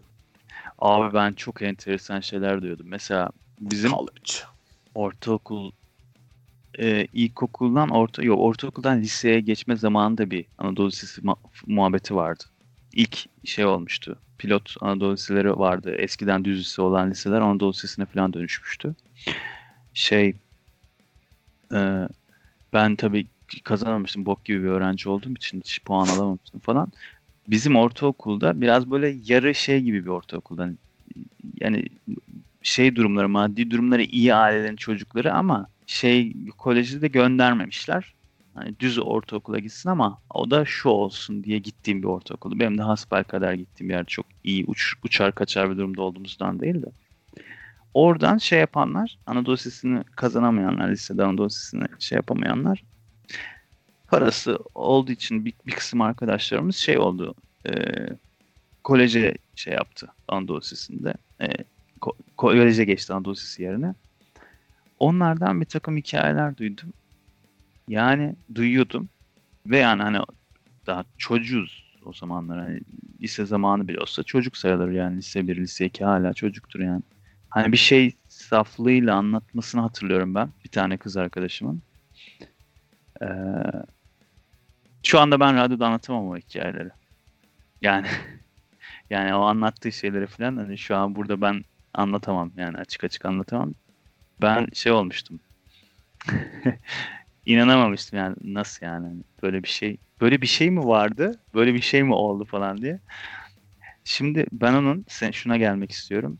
Abi ben çok enteresan şeyler duyuyordum. Mesela bizim College. ortaokul e, ilkokuldan orta yok ortaokuldan liseye geçme zamanında bir Anadolu Lisesi muhabbeti vardı. İlk şey olmuştu. Pilot Anadolu Liseleri vardı. Eskiden düz lise olan liseler Anadolu Lisesi'ne falan dönüşmüştü. Şey e, ben tabii kazanamamıştım. Bok gibi bir öğrenci olduğum için hiç puan alamamıştım falan. Bizim ortaokulda biraz böyle yarı şey gibi bir okuldan yani şey durumları, maddi durumları iyi ailelerin çocukları ama şey kolejde de göndermemişler. Hani düz ortaokula gitsin ama o da şu olsun diye gittiğim bir ortaokuldu. Benim de hasbel kadar gittiğim yer çok iyi uç, uçar kaçar bir durumda olduğumuzdan değil de. Oradan şey yapanlar, Anadolu Lisesi'ni kazanamayanlar, lisede Anadolu Lisesi'ni şey yapamayanlar parası olduğu için bir, bir kısım arkadaşlarımız şey oldu. E, koleje şey yaptı Anadolu. E, ko- koleje geçti Anadolu yerine. Onlardan bir takım hikayeler duydum. Yani duyuyordum. Ve yani hani daha çocuğuz o zamanlar. Hani lise zamanı bile olsa çocuk sayılır yani. Lise 1, lise 2 hala çocuktur yani. Hani bir şey saflığıyla anlatmasını hatırlıyorum ben. Bir tane kız arkadaşımın. Ee, şu anda ben radyoda anlatamam o hikayeleri. Yani yani o anlattığı şeyleri falan hani şu an burada ben anlatamam yani açık açık anlatamam. Ben şey olmuştum. İnanamamıştım yani nasıl yani Hani böyle bir şey böyle bir şey mi vardı böyle bir şey mi oldu falan diye. Şimdi ben onun sen şuna gelmek istiyorum.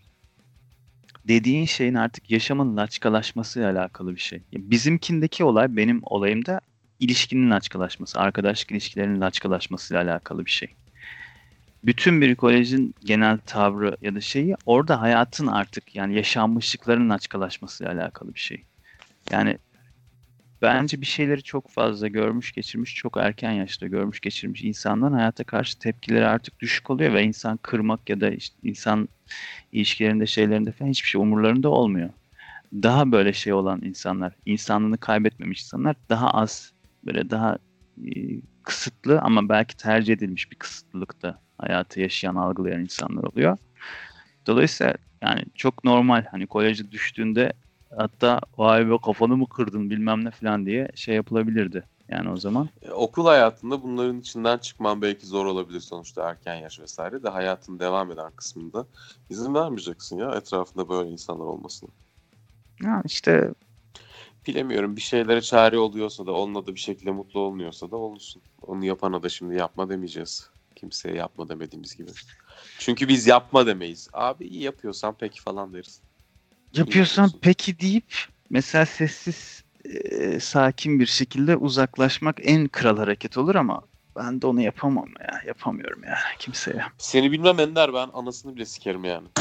Dediğin şeyin artık yaşamın laçkalaşmasıyla alakalı bir şey. Bizimkindeki olay benim olayımda ilişkinin laçkalaşması, arkadaşlık ilişkilerinin laçkalaşmasıyla alakalı bir şey. bütün bir kolejin genel tavrı ya da şeyi orada hayatın artık yani yaşanmışlıkların açıklaşmasıyla alakalı bir şey. Yani bence bir şeyleri çok fazla görmüş geçirmiş çok erken yaşta görmüş geçirmiş insanların hayata karşı tepkileri artık düşük oluyor ve insan kırmak ya da işte insan ilişkilerinde şeylerinde falan hiçbir şey umurlarında olmuyor. Daha böyle şey olan insanlar, insanlığını kaybetmemiş insanlar daha az böyle daha e, kısıtlı ama belki tercih edilmiş bir kısıtlılıkta hayatı yaşayan, algılayan insanlar oluyor. Dolayısıyla yani çok normal hani koleje düştüğünde hatta vay be kafanı mı kırdın bilmem ne falan diye şey yapılabilirdi. Yani o zaman. E, okul hayatında bunların içinden çıkman belki zor olabilir sonuçta erken yaş vesaire de hayatın devam eden kısmında izin vermeyeceksin ya etrafında böyle insanlar olmasına. Ya işte Bilemiyorum bir şeylere çare oluyorsa da onunla da bir şekilde mutlu olmuyorsa da olsun. Onu yapana da şimdi yapma demeyeceğiz. Kimseye yapma demediğimiz gibi. Çünkü biz yapma demeyiz. Abi iyi yapıyorsan peki falan deriz. yapıyorsan peki deyip mesela sessiz e, sakin bir şekilde uzaklaşmak en kral hareket olur ama ben de onu yapamam ya. Yapamıyorum ya kimseye. Seni bilmem Ender ben anasını bile sikerim yani.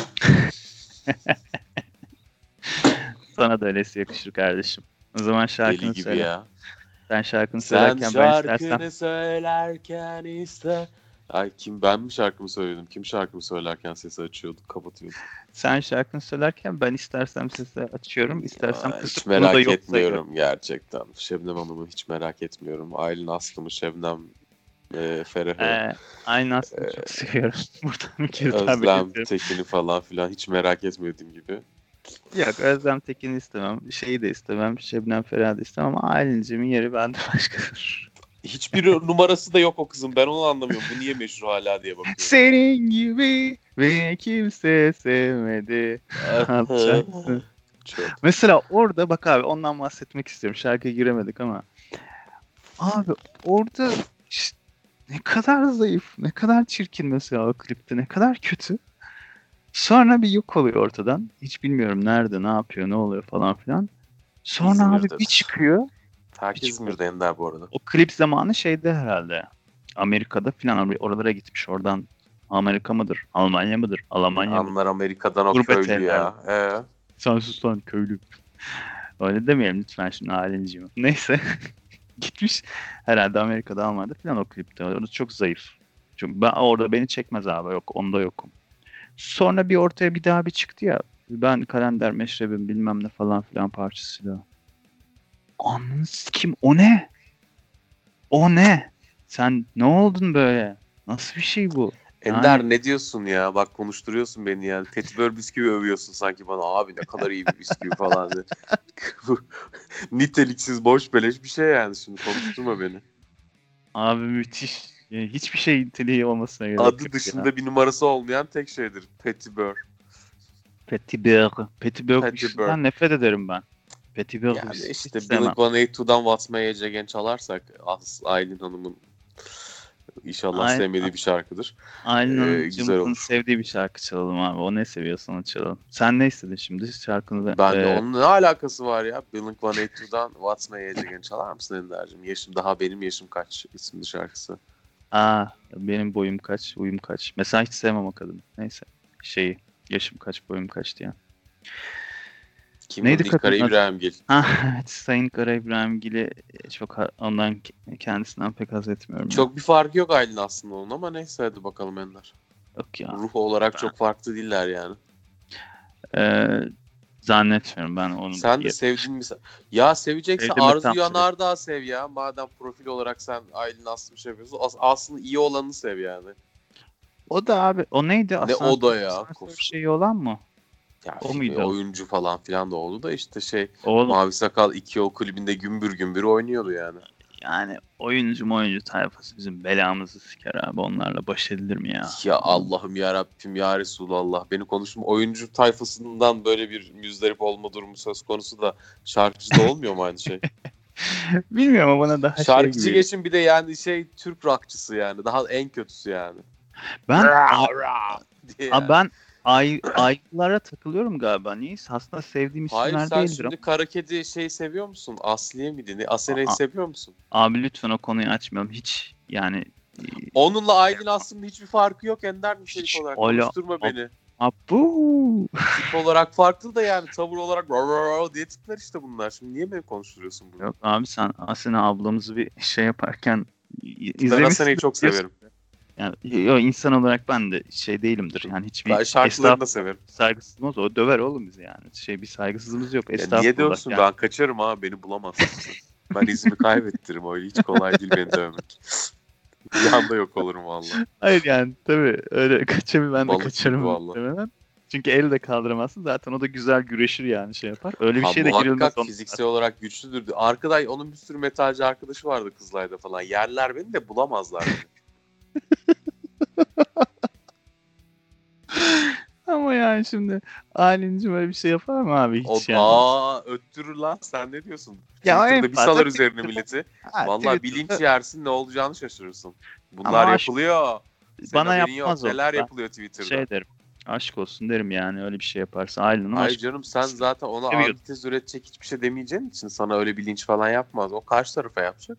Sana da öylesi yakışır kardeşim. O zaman Deli şarkını gibi söyle. ya. Sen şarkını Sen söylerken ben şarkını istersen söylerken iste. Ay kim ben mi şarkımı söyledim? Kim şarkımı söylerken sesi açıyordu, kapatıyordu? sen şarkını söylerken ben istersem sesi açıyorum, istersem kısıp hiç bunu da merak yok sayıyorum. etmiyorum gerçekten. Şebnem Hanım'ı hiç merak etmiyorum. Aylin Aslı'mı, Şebnem e, Ferah'ı, Ee, aynı aslında çok seviyorum. Buradan bir daha Özlem. Tekin'i falan filan hiç merak etmediğim gibi. Yok Özlem Tekin'i istemem. Şeyi de istemem. Şebnem Ferah'ı istemem ama Aylin'cimin yeri bende başkadır. Hiçbir numarası da yok o kızın. Ben onu anlamıyorum. Bu niye meşhur hala diye bakıyorum. Senin gibi beni kimse sevmedi. Çok. Mesela orada bak abi ondan bahsetmek istiyorum. Şarkıya giremedik ama. Abi orada işte ne kadar zayıf, ne kadar çirkin mesela o klipte, ne kadar kötü. Sonra bir yok oluyor ortadan. Hiç bilmiyorum nerede, ne yapıyor, ne oluyor falan filan. Sonra abi İzmir'de. bir çıkıyor. Herkes İzmir'de Ender bu arada. O klip zamanı şeyde herhalde. Amerika'da filan oralara gitmiş. Oradan Amerika mıdır, Almanya mıdır, Almanya? Anlar Amerika'dan o Gurbet köylü ya. Ee, Sen sus lan köylü. Öyle demeyelim lütfen şimdi halinciyim. Neyse. Gitmiş herhalde Amerika'da Almanya'da falan o klipte. Orası çok zayıf. Çünkü ben orada beni çekmez abi. Yok onda yokum. Sonra bir ortaya bir daha bir çıktı ya. Ben kalender meşrebim bilmem ne falan filan parçasıyla. Anladın kim? O ne? O ne? Sen ne oldun böyle? Nasıl bir şey bu? Ender ne diyorsun ya? Bak konuşturuyorsun beni yani. Petibör bisküvi övüyorsun sanki bana. Abi ne kadar iyi bir bisküvi falan diye. Niteliksiz boş beleş bir şey yani şimdi konuşturma beni. Abi müthiş. Yani hiçbir şey niteliği olmasına gerek Adı yok dışında ya. bir numarası olmayan tek şeydir. Petibör. Petibör. Petibör işinden nefret ederim ben. Petibör Yani hiç işte sevmem. Blink-182'dan What's My Age Again çalarsak As Aylin Hanım'ın inşallah Aynen. sevmediği bir şarkıdır. Aynen Ee, güzel olur. sevdiği bir şarkı çalalım abi. O ne seviyorsa onu çalalım. Sen ne istedin şimdi şarkını? Ben de Ee, onun ne alakası var ya? Blink-182'dan What's My Age Again çalar mısın Ender'cim? Yaşım daha benim yaşım kaç isimli şarkısı. Aa, benim boyum kaç, uyum kaç. Mesela hiç sevmem o kadını. Neyse. Şeyi, yaşım kaç, boyum kaç diye. Kim Neydi kadının adı? İbrahimgil. Ha, evet, Sayın Kara İbrahimgil'i çok ondan kendisinden pek haz etmiyorum. Çok bir farkı yok Aylin aslında onun ama neyse hadi bakalım Ender. yok ya. Ruh olarak çok farklı değiller yani. Ee, zannetmiyorum ben onun. Sen de sevdiğin bir... Ya seveceksen Sevdim Arzu Yanardağ sev ya. Madem profil olarak sen Aylin Aslı bir şey yapıyorsun. as- aslında iyi olanı sev yani. O da abi, o neydi? Ne o da ya? Asansör bir şeyi olan mı? Ya O muydu oyuncu falan filan da oldu da işte şey Oğlum Mavi Sakal 2 o klibinde gümbür gümbür oynuyordu yani. Yani oyuncu oyuncu tayfası bizim belamızı siker abi. Onlarla baş edilir mi ya? Ya Allah'ım ya Rabbim ya Resulallah. Beni konuşma oyuncu tayfasından böyle bir müzdarip olma durumu söz konusu da şarkıcı da olmuyor mu aynı şey? Bilmiyorum ama bana daha Şarkıcı şey gibi. geçin bir de yani şey Türk rockçısı yani. Daha en kötüsü yani. Ben, Diye Abi ben ay, aylara takılıyorum galiba. Niyeyse aslında sevdiğim Hayır isimler sen değildir şimdi ama. kara kedi şey seviyor musun? Asliye miydi? Ne? Aa. seviyor musun? Abi lütfen o konuyu açmayalım. Hiç yani Onunla Aylin aslında hiçbir farkı yok Ender nitelik Hiç olarak. ala- Konuşturma beni. Abu. Tip olarak farklı da yani tavır olarak "Rar rar rar" diye tipler işte bunlar. Şimdi niye beni konuşturuyorsun bunu? Yok abi sen Asena ablamızı bir şey yaparken Ben izlemişsin. Asena'yı çok severim. Yani, yo, insan olarak ben de şey değilimdir. Yani hiçbir Ben şarkılarını da severim. saygısızlığımız o döver oğlum bizi yani. Şey bir saygısızlığımız yok. Ya niye diyorsun? yani. Ben kaçarım ha beni bulamazsın. ben izimi kaybettiririm öyle hiç kolay değil beni dövmek. Bir anda yok olurum valla. Hayır yani tabii öyle kaçabil ben de Balık kaçarım gibi valla. Çünkü el de kaldıramazsın. Zaten o da güzel güreşir yani şey yapar. Öyle bir Ha, şey de girilmez. muhakkak fiziksel olarak güçlüdür. Arkada onun bir sürü metalci arkadaşı vardı Kızılay'da falan. Yerler beni de bulamazlar beni. Ama yani şimdi Aylin'cim böyle bir şey yapar mı abi O, hiç yani? aa öttürür lan sen ne diyorsun? Ya Twitter'da bir salar üzerine milleti. Ha, Valla Twitter'da bilinç yersin ne olacağını şaşırırsın. Bunlar Ama aşk- yapılıyor. Senin Bana yapmaz yok. o. Neler yapılıyor Twitter'da. şey derim. Aşk olsun derim yani öyle bir şey yaparsa. Aylin'in Ay aşk canım sen zaten ona antitez üretecek hiçbir şey demeyeceğin için sana öyle bilinç falan yapmaz. O karşı tarafa yapacak.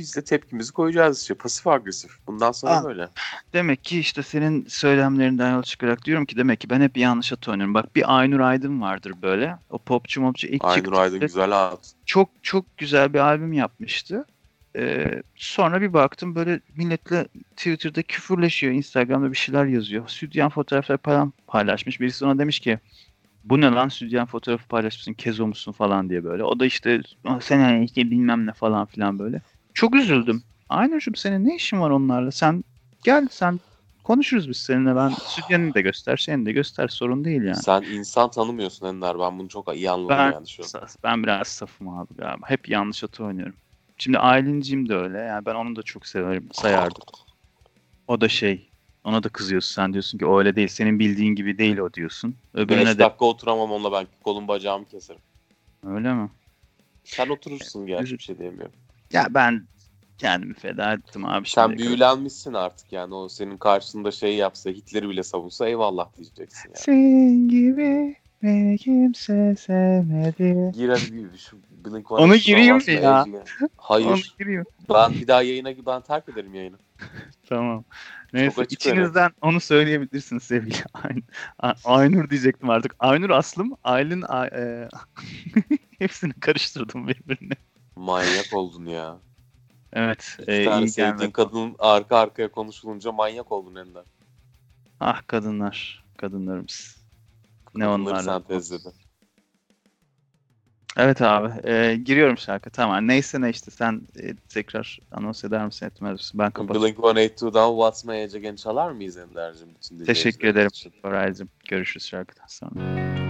Biz de tepkimizi koyacağız işte. Pasif agresif. Bundan sonra Ah. böyle. Demek ki işte senin söylemlerinden yola çıkarak diyorum ki demek ki ben hep yanlış at oynuyorum. Bak bir Aynur Aydın vardır böyle. O popçu mopçu ilk Aynur çıktı. Aydın güzel at. Çok çok güzel bir albüm yapmıştı. Ee, sonra bir baktım böyle milletle Twitter'da küfürleşiyor. Instagram'da bir şeyler yazıyor. Südyen fotoğraflar falan paylaşmış. Birisi ona demiş ki bu ne lan südyen fotoğrafı paylaşmışsın kezo musun falan diye böyle. O da işte "Ah, sen işte bilmem ne falan filan böyle. Çok üzüldüm. Aynur'cum senin ne işin var onlarla? Sen gel sen konuşuruz biz seninle. Ben sütyenini de göster, şeyini de göster. Sorun değil yani. Sen insan tanımıyorsun Ender. Ben bunu çok iyi anladım Ben, yani şu an. ben biraz safım abi galiba. Hep yanlış atı oynuyorum. Şimdi Aylin'cim de öyle. Yani ben onu da çok severim, sayardım. O da şey, ona da kızıyorsun. Sen diyorsun ki o öyle değil. Senin bildiğin gibi değil o diyorsun. 5 Öbürüne de dakika oturamam onunla ben kolum bacağımı keserim. öyle mi? Sen oturursun gerçi bir şey diyemiyorum. Ya ben kendimi feda ettim abi. Sen kadar. büyülenmişsin artık yani o senin karşında şey yapsa Hitler'i bile savunsa eyvallah diyeceksin yani. Sen gibi beni kimse sevmedi. Gir hadi bir şu Blink Onu gireyim mi ya? Hayır. Onu gireyim. Ben bir daha yayına ben terk ederim yayını. Tamam. Neyse içinizden onu söyleyebilirsiniz sevgili Ayn Aynur diyecektim artık. Aynur Aslım, Aylin A- e, hepsini karıştırdım birbirine. Manyak oldun ya. Evet. İki E, tane iyi sevdiğin gelmedi. kadın arka arkaya konuşulunca manyak oldun Ender. Ah kadınlar. Kadınlarımız. Ne onlar. sentezledi. Evet abi. e, giriyorum şarkı. Tamam. Neyse ne işte sen e, tekrar anons eder misin etmez misin? Ben kapatıyorum. Blink-182'dan What's My Age Again çalar mıyız Ender'cim? Teşekkür ederim. için? Koraycığım. Görüşürüz şarkıdan sonra.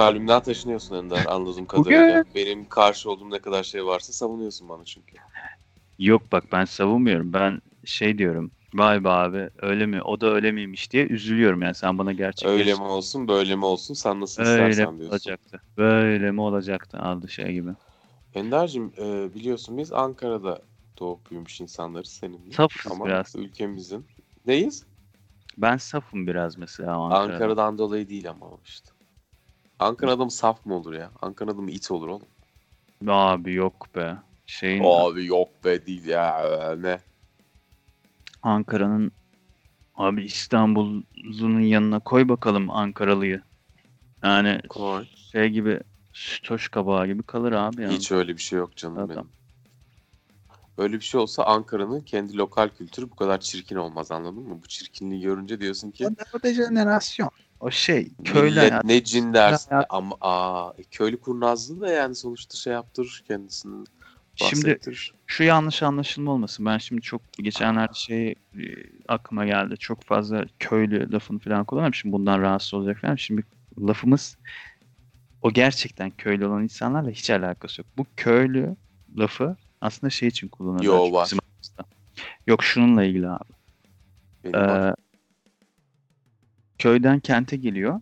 2000 Pamuk kalbimden taşınıyorsun Ender anladığım Bugün- kadarıyla. Benim karşı olduğum ne kadar şey varsa savunuyorsun bana çünkü. Yok bak ben savunmuyorum. Ben şey diyorum. Vay be abi öyle mi? O da öyle miymiş diye üzülüyorum yani sen bana gerçekten Öyle mi olsun böyle mi olsun sen nasıl öyle istersen diyorsun. olacaktı? Böyle mi olacaktı aldı şey gibi. Ender'cim e, biliyorsun biz Ankara'da doğup büyümüş insanlarız seninle. Safız Ama biraz. ülkemizin. Neyiz? Ben safım biraz mesela Ankara'da. Ankara'dan dolayı değil ama işte. Ankara adamı saf mı olur ya? Ankara adamı it olur oğlum. Abi yok be. Şeyin Abi yok be değil ya ne? Ankara'nın abi İstanbul'un yanına koy bakalım Ankaralıyı. Yani Koy. şey gibi sütoş kabağı gibi kalır abi yani. Hiç öyle bir şey yok canım Adam. benim. Öyle bir şey olsa Ankara'nın kendi lokal kültürü bu kadar çirkin olmaz anladın mı? Bu çirkinliği görünce diyorsun ki O, o dejenerasyon. O şey köylü hayatı. ne cin dersin hayatı. ama aa, e, köylü kurnazlığı da yani sonuçta şey yaptırır kendisini. Şimdi şu yanlış anlaşılma olmasın. Ben şimdi çok geçenlerde şey e, aklıma geldi. Çok fazla köylü lafını falan. Şimdi bundan rahatsız olacak falan. Şimdi lafımız o gerçekten köylü olan insanlarla hiç alakası yok. Bu köylü lafı aslında şey için kullanılıyor. Yo, var. Yok şununla ilgili abi. Benim var. Köyden kente geliyor.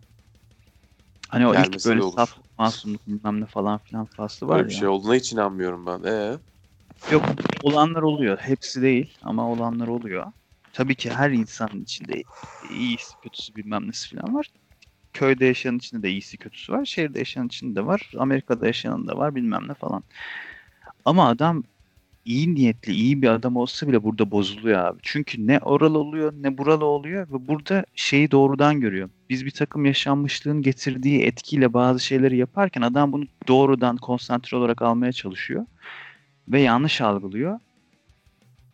Hani o ilk Gelmesi böyle de olur. saf masumluk bilmem ne falan filan faslı var Böyle bir ya. şey olduğuna hiç inanmıyorum ben. Ee, Yok olanlar oluyor. Hepsi değil ama olanlar oluyor. Tabii ki her insanın içinde iyisi kötüsü bilmem nesi falan var. Köyde yaşayan içinde de iyisi kötüsü var. Şehirde yaşayan içinde de var. Amerika'da yaşayan da var bilmem ne falan. Ama adam iyi niyetli, iyi bir adam olsa bile burada bozuluyor abi. Çünkü ne oralı oluyor ne buralı oluyor ve burada şeyi doğrudan görüyor. Biz bir takım yaşanmışlığın getirdiği etkiyle bazı şeyleri yaparken adam bunu doğrudan konsantre olarak almaya çalışıyor ve yanlış algılıyor.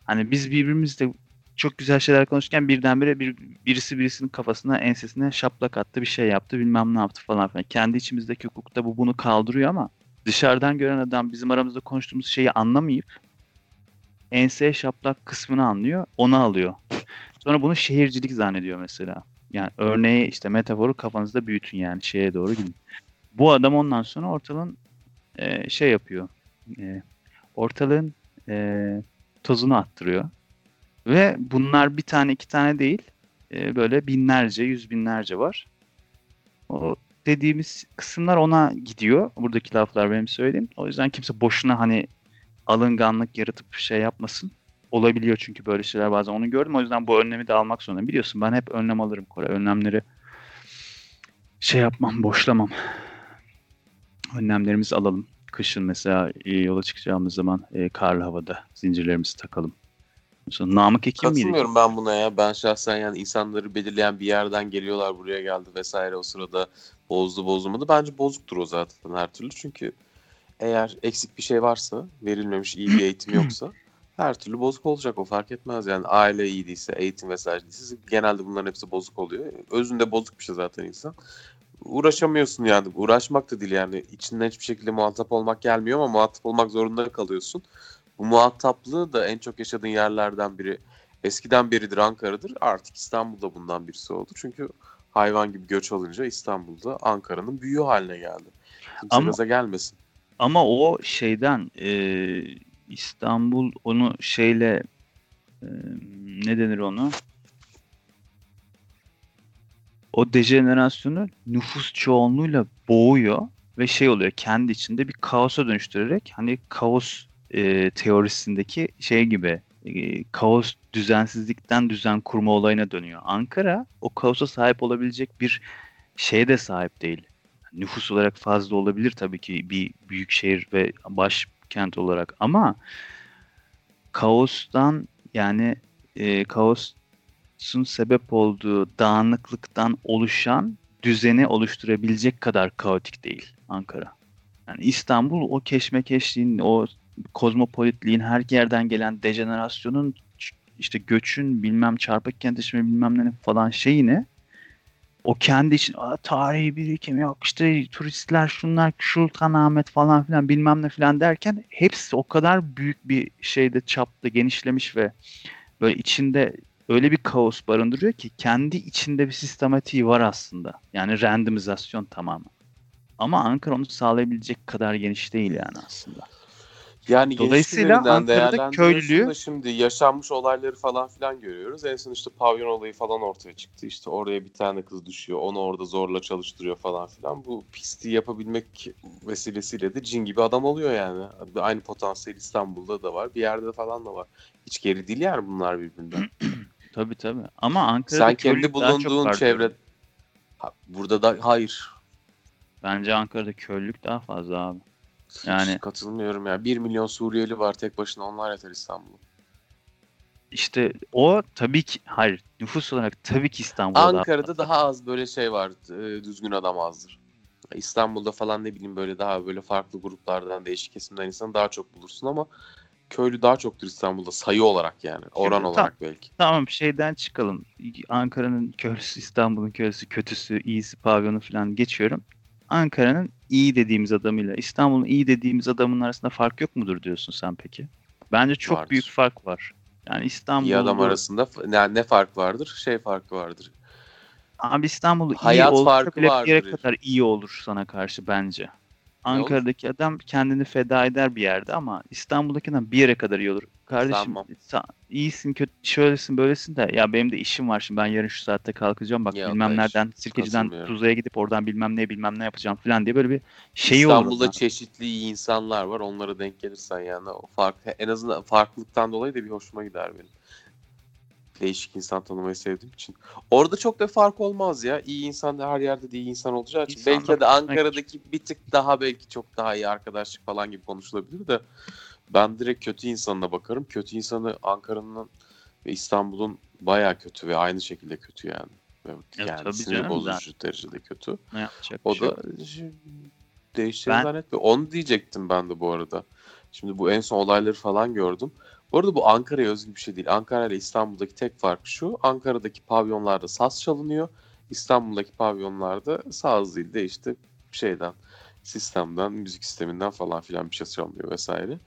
Hani biz birbirimizle çok güzel şeyler konuşurken birdenbire bir, birisi birisinin kafasına ensesine şaplak attı bir şey yaptı bilmem ne yaptı falan filan. Kendi içimizdeki hukukta bu bunu kaldırıyor ama dışarıdan gören adam bizim aramızda konuştuğumuz şeyi anlamayıp enseye şaplak kısmını anlıyor onu alıyor. Sonra bunu şehircilik zannediyor mesela. Yani örneği işte metaforu kafanızda büyütün yani şeye doğru gidin. Bu adam ondan sonra ortalığın e, şey yapıyor. E, ortalığın e, tozunu attırıyor. Ve bunlar bir tane iki tane değil. e, böyle binlerce, yüz binlerce var. O dediğimiz kısımlar ona gidiyor. Buradaki laflar benim söylediğim. O yüzden kimse boşuna hani alınganlık yaratıp şey yapmasın. Olabiliyor çünkü böyle şeyler bazen onu gördüm. O yüzden bu önlemi de almak zorundayım. Biliyorsun ben hep önlem alırım Kore. Önlemleri şey yapmam, boşlamam. Önlemlerimizi alalım. Kışın mesela e, yola çıkacağımız zaman e, karlı havada zincirlerimizi takalım. Sonra Namık Ekim miydi? katılmıyorum ben buna ya. Ben şahsen yani insanları belirleyen bir yerden geliyorlar buraya geldi vesaire o sırada bozdu bozulmadı. Bence bozuktur o zaten her türlü. Çünkü eğer eksik bir şey varsa, verilmemiş iyi bir eğitim yoksa her türlü bozuk olacak o fark etmez. Yani aile iyi değilse, eğitim vesaire değilse genelde bunların hepsi bozuk oluyor. Özünde bozuk bir şey zaten insan. Uğraşamıyorsun yani. Uğraşmak da değil yani. İçinden hiçbir şekilde muhatap olmak gelmiyor ama muhatap olmak zorunda kalıyorsun. Bu muhataplığı da en çok yaşadığın yerlerden biri eskiden beridir Ankara'dır. Artık İstanbul'da bundan birisi oldu. Çünkü hayvan gibi göç alınca İstanbul'da Ankara'nın büyüğü haline geldi. Kimse Ama- gaza gelmesin. Ama o şeyden e, İstanbul onu şeyle e, ne denir onu? O dejenerasyonu nüfus çoğunluğuyla boğuyor ve şey oluyor kendi içinde bir kaosa dönüştürerek hani kaos e, teorisindeki şey gibi e, kaos düzensizlikten düzen kurma olayına dönüyor. Ankara o kaosa sahip olabilecek bir şeye de sahip değil nüfus olarak fazla olabilir tabii ki bir büyük şehir ve başkent olarak ama kaostan yani e, kaosun sebep olduğu dağınıklıktan oluşan düzeni oluşturabilecek kadar kaotik değil Ankara. Yani İstanbul o keşmekeşliğin, o kozmopolitliğin, her yerden gelen dejenerasyonun, işte göçün, bilmem çarpık kentleşme bilmem ne falan şeyini o kendi için "Aa, tarihi birikim yok işte turistler şunlar Sultanahmet falan filan bilmem ne filan derken hepsi o kadar büyük bir şeyde çapta genişlemiş ve böyle içinde öyle bir kaos barındırıyor ki kendi içinde bir sistematiği var aslında. Yani randomizasyon tamamen. Ama Ankara onu sağlayabilecek kadar geniş değil yani aslında. Yani Dolayısıyla Ankara'da köylü- şimdi yaşanmış olayları falan filan görüyoruz. En son işte pavyon olayı falan ortaya çıktı. İşte oraya bir tane kız düşüyor. Onu orada zorla çalıştırıyor falan filan. Bu pisliği yapabilmek vesilesiyle de cin gibi adam oluyor yani. Aynı potansiyel İstanbul'da da var. Bir yerde falan da var. Hiç geri değil yani bunlar birbirinden. Tabii tabii. Ama Ankara'da Sen kendi bulunduğun çevre... Ha, burada da hayır. Bence Ankara'da köylülük daha fazla abi. Yani- Hiç katılmıyorum ya. 1 milyon Suriyeli var tek başına onlar yeter İstanbul'a. İşte o tabii ki hayır nüfus olarak tabii ki İstanbul'da daha Ankara'da fazla. daha az böyle şey var. e, Düzgün adam azdır. İstanbul'da falan ne bileyim böyle daha böyle farklı gruplardan, değişik kesimden insan daha çok bulursun ama köylü daha çoktur İstanbul'da sayı olarak yani. Oran tam- olarak belki. Tamam şeyden çıkalım. Ankara'nın köylüsü, İstanbul'un köylüsü, kötüsü, iyisi, pavyonu falan geçiyorum. Ankara'nın iyi dediğimiz adamıyla İstanbul'un iyi dediğimiz adamın arasında fark yok mudur diyorsun sen peki? Bence çok Vardır. büyük fark var. Yani İstanbul'da İyi adam arasında ne, ne fark vardır? Şey farkı vardır. Abi İstanbul iyi Hayat olsa farkı bile bir yere kadar iyi olur sana karşı bence. Ankara'daki adam kendini feda eder bir yerde ama İstanbul'dakinden bir yere kadar iyi olur. Kardeşim Sanmam. sa- iyisin kötü şöylesin böylesin de ya benim de işim var şimdi ben yarın şu saatte kalkacağım bak Ya bilmem nereden Sirkeci'den. Tuzla'ya gidip oradan bilmem ne bilmem ne yapacağım falan diye böyle bir şey olur. İstanbul'da çeşitli iyi insanlar var. Onlara denk gelirsen yani o fark en azından farklılıktan dolayı da bir hoşuma gider benim. Değişik insan tanımayı sevdiğim için. Orada çok da fark olmaz ya. İyi insan her yerde de iyi insan olacağı için. İnsanlar belki de Ankara'daki bir tık daha belki çok daha iyi arkadaşlık falan gibi konuşulabilir de ben direkt kötü insanına bakarım. Kötü insanı Ankara'nın ve İstanbul'un baya kötü ve aynı şekilde kötü yani. Ya yani sinir bozucu derecede kötü. Yapacak O şey da yok. değişeceğini Ben- zannetmiyorum. Onu diyecektim ben de bu arada. Şimdi bu en son olayları falan gördüm. Bu arada bu Ankara'ya özgü bir şey değil. Ankara ile İstanbul'daki tek fark şu. Ankara'daki pavyonlarda saz çalınıyor. İstanbul'daki pavyonlarda saz değil de işte şeyden, sistemden, müzik sisteminden falan filan bir şey çalınıyor vesaire.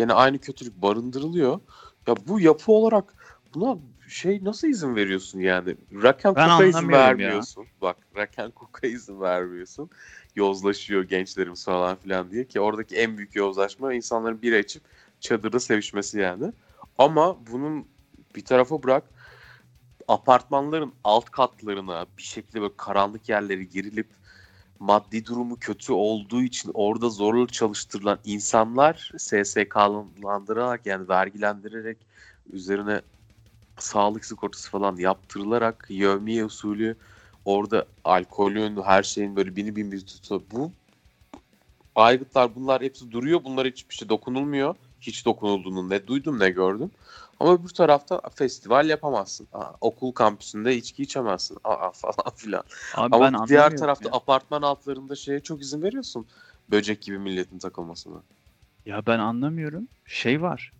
Gene aynı kötülük barındırılıyor. Ya bu yapı olarak buna şey nasıl izin veriyorsun yani? Ben cook'a izin anlamıyorum ya. vermiyorsun. Bak and cook'a izin vermiyorsun. Yozlaşıyor gençlerimiz falan filan diye ki oradaki en büyük yozlaşma insanların bira içip çadırda sevişmesi yani. Ama bunun bir tarafa bırak apartmanların alt katlarına bir şekilde böyle karanlık yerlere girilip maddi durumu kötü olduğu için orada zorla çalıştırılan insanlar SSK'landırarak yani vergilendirerek üzerine sağlık sigortası falan yaptırılarak yevmiye usulü orada alkolün her şeyin böyle bini bin bir tutu. Bu aygıtlar bunlar hepsi duruyor. Bunlar hiçbir şey dokunulmuyor. Hiç dokunulduğunu ne duydum ne gördüm ama öbür tarafta festival yapamazsın Aa, okul kampüsünde içki içemezsin Aa, falan filan Abi ben ama diğer anlamıyorum tarafta ya. apartman altlarında şeye çok izin veriyorsun böcek gibi milletin takılmasına Ya ben anlamıyorum. Şey var.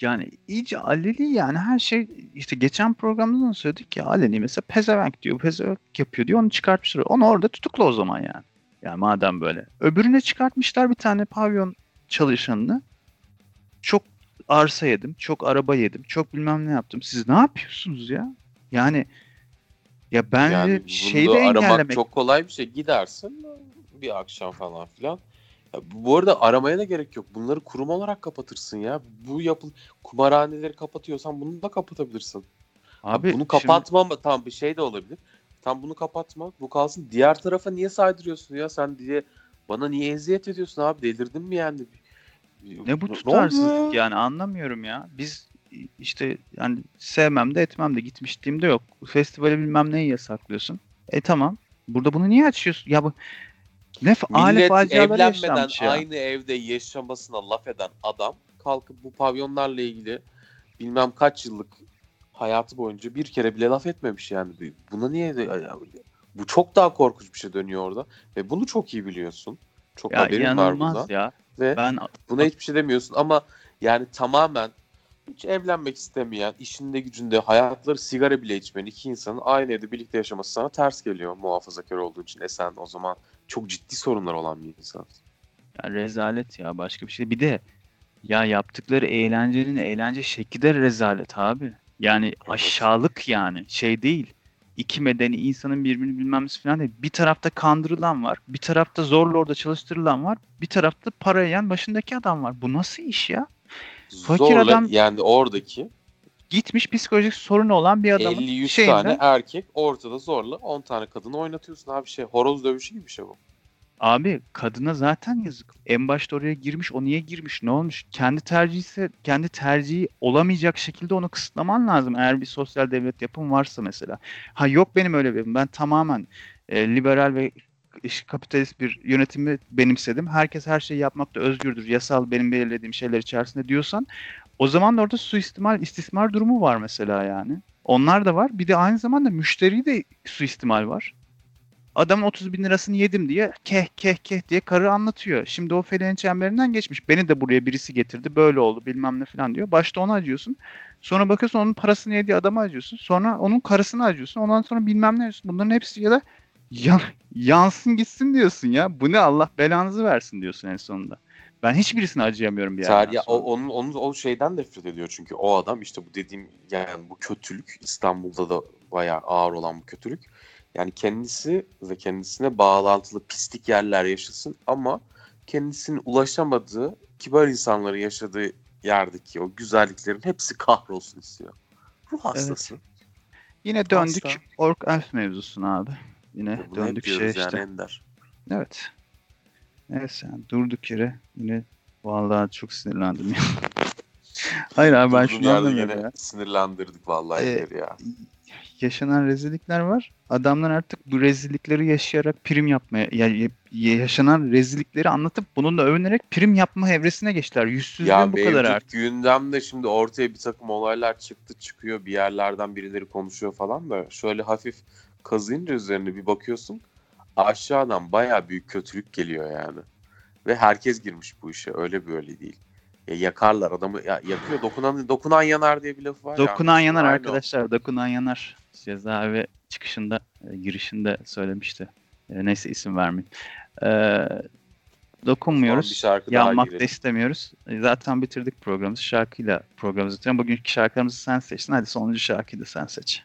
Yani iyice aleli yani her şey işte geçen programda da söyledik ya aleni mesela pezevenk diyor pezevenk yapıyor diyor onu çıkartmışlar. Onu orada tutukla o zaman yani. Yani madem böyle. Öbürüne çıkartmışlar bir tane pavyon çalışanını. Çok arsa yedim, çok araba yedim, çok bilmem ne yaptım. Siz ne yapıyorsunuz ya? Yani ya bence Yani bunu şeyi de aramak engellemek çok kolay bir şey. Gidersin bir akşam falan filan. Ya bu arada aramaya da gerek yok. Bunları kurum olarak kapatırsın ya. Bu yapı kumarhaneleri kapatıyorsan bunu da kapatabilirsin. abi bunu şimdi- kapatma ama tam bir şey de olabilir. Tam bunu kapatma. Bu kalsın. Diğer tarafa niye saydırıyorsun ya? Sen diye bana niye eziyet ediyorsun abi? Delirdin mi yani? Ne bu tutarsızlık ya? yani anlamıyorum ya. Biz işte yani sevmem de etmem de gitmişliğim de yok. Festivali bilmem neyi yasaklıyorsun. E tamam. Burada bunu niye açıyorsun? Ya bu ne Millet evlenmeden ya. aynı evde yaşamasına laf eden adam kalkıp bu pavyonlarla ilgili bilmem kaç yıllık hayatı boyunca bir kere bile laf etmemiş yani. Buna niye Bu çok daha korkunç bir şey dönüyor orada. Ve bunu çok iyi biliyorsun. Çok Ya haberin var inanılmaz bundan. ya. Ve Ben buna hiçbir şey demiyorsun ama yani tamamen hiç evlenmek istemeyen, işinde gücünde hayatları sigara bile içmeyen iki insanın aynı evde birlikte yaşaması sana ters geliyor muhafazakar olduğu için. E sen o zaman çok ciddi sorunlar olan bir insan. Ya rezalet ya başka bir şey. Bir de ya yaptıkları eğlencenin eğlence şekli de rezalet abi. Yani aşağılık yani şey değil. İki medeni insanın birbirini bilmemiz falan değil. Bir tarafta kandırılan var. Bir tarafta zorla orada çalıştırılan var. Bir tarafta para yiyen başındaki adam var. Bu nasıl iş ya? Fakir Zorla adam- yani oradaki Gitmiş psikolojik sorunu olan bir adamın 50-100 şeyinden- tane erkek ortada zorla 10 tane kadını oynatıyorsun abi şey horoz dövüşü gibi bir şey bu. Abi kadına zaten yazık. En başta oraya girmiş, o niye girmiş, ne olmuş? Kendi tercihi ise kendi tercihi olamayacak şekilde onu kısıtlaman lazım. Eğer bir sosyal devlet yapım varsa mesela. Ha yok benim öyle bir. Ben tamamen e, liberal ve kapitalist bir yönetimi benimsedim. Herkes her şeyi yapmakta özgürdür. Yasal benim belirlediğim şeyler içerisinde diyorsan o zaman da orada suistimal, istismar durumu var mesela yani. Onlar da var. Bir de aynı zamanda müşteri de suistimal var. Adamın 30 bin lirasını yedim diye keh keh keh diye karı anlatıyor. Şimdi o feleğin çemberinden geçmiş. Beni de buraya birisi getirdi böyle oldu bilmem ne falan diyor. Başta ona acıyorsun. Sonra bakıyorsun onun parasını yediği adama acıyorsun. Sonra onun karısını acıyorsun. Ondan sonra bilmem ne diyorsun. Bunların hepsi ya da yan- yansın gitsin diyorsun ya. Bu ne Allah belanızı versin diyorsun en sonunda. Ben hiçbirisine acıyamıyorum bir yerden ya, o, onun, onun o şeyden nefret ediyor çünkü o adam işte bu dediğim yani bu kötülük İstanbul'da da bayağı ağır olan bu kötülük. Yani kendisi ve kendisine bağlantılı pislik yerler yaşasın ama kendisinin ulaşamadığı kibar insanların yaşadığı yerdeki o güzelliklerin hepsi kahrolsun istiyor. Ruh hastası. Yine döndük Hasta. Ork Elf mevzusuna abi. Yine Bunu döndük şey işte. yani Ender. Evet. Neyse yani durduk yere yine vallahi çok sinirlendim ya. Hayır abi ben şunu anlamıyorum yine ya. sinirlendirdik vallahi Ee, ya. Yaşanan rezillikler var. Adamlar artık bu rezillikleri yaşayarak prim yapmaya, ya, ya- yaşanan rezillikleri anlatıp bununla övünerek prim yapma evresine geçtiler. Yüzsüzlüğün Ya bu kadar artık. gündemde şimdi ortaya bir takım olaylar çıktı çıkıyor bir yerlerden birileri konuşuyor falan da şöyle hafif kazıyınca üzerine bir bakıyorsun aşağıdan baya büyük kötülük geliyor yani. Ve herkes girmiş bu işe öyle böyle değil. Ya yakarlar adamı ya yakıyor dokunan dokunan yanar diye bir laf var ya. Dokunan yanar Aynı o. arkadaşlar. Dokunan yanar. Cezaevi çıkışında, e, girişinde söylemişti. E, neyse isim vermeyeyim. E, bir dokunmuyoruz. Yanmak da istemiyoruz. E, Zaten bitirdik programımızı. Şarkıyla programımızı bitirelim. Bugünkü şarkılarımızı sen seçtin. Hadi sonuncu şarkıyı da sen seç.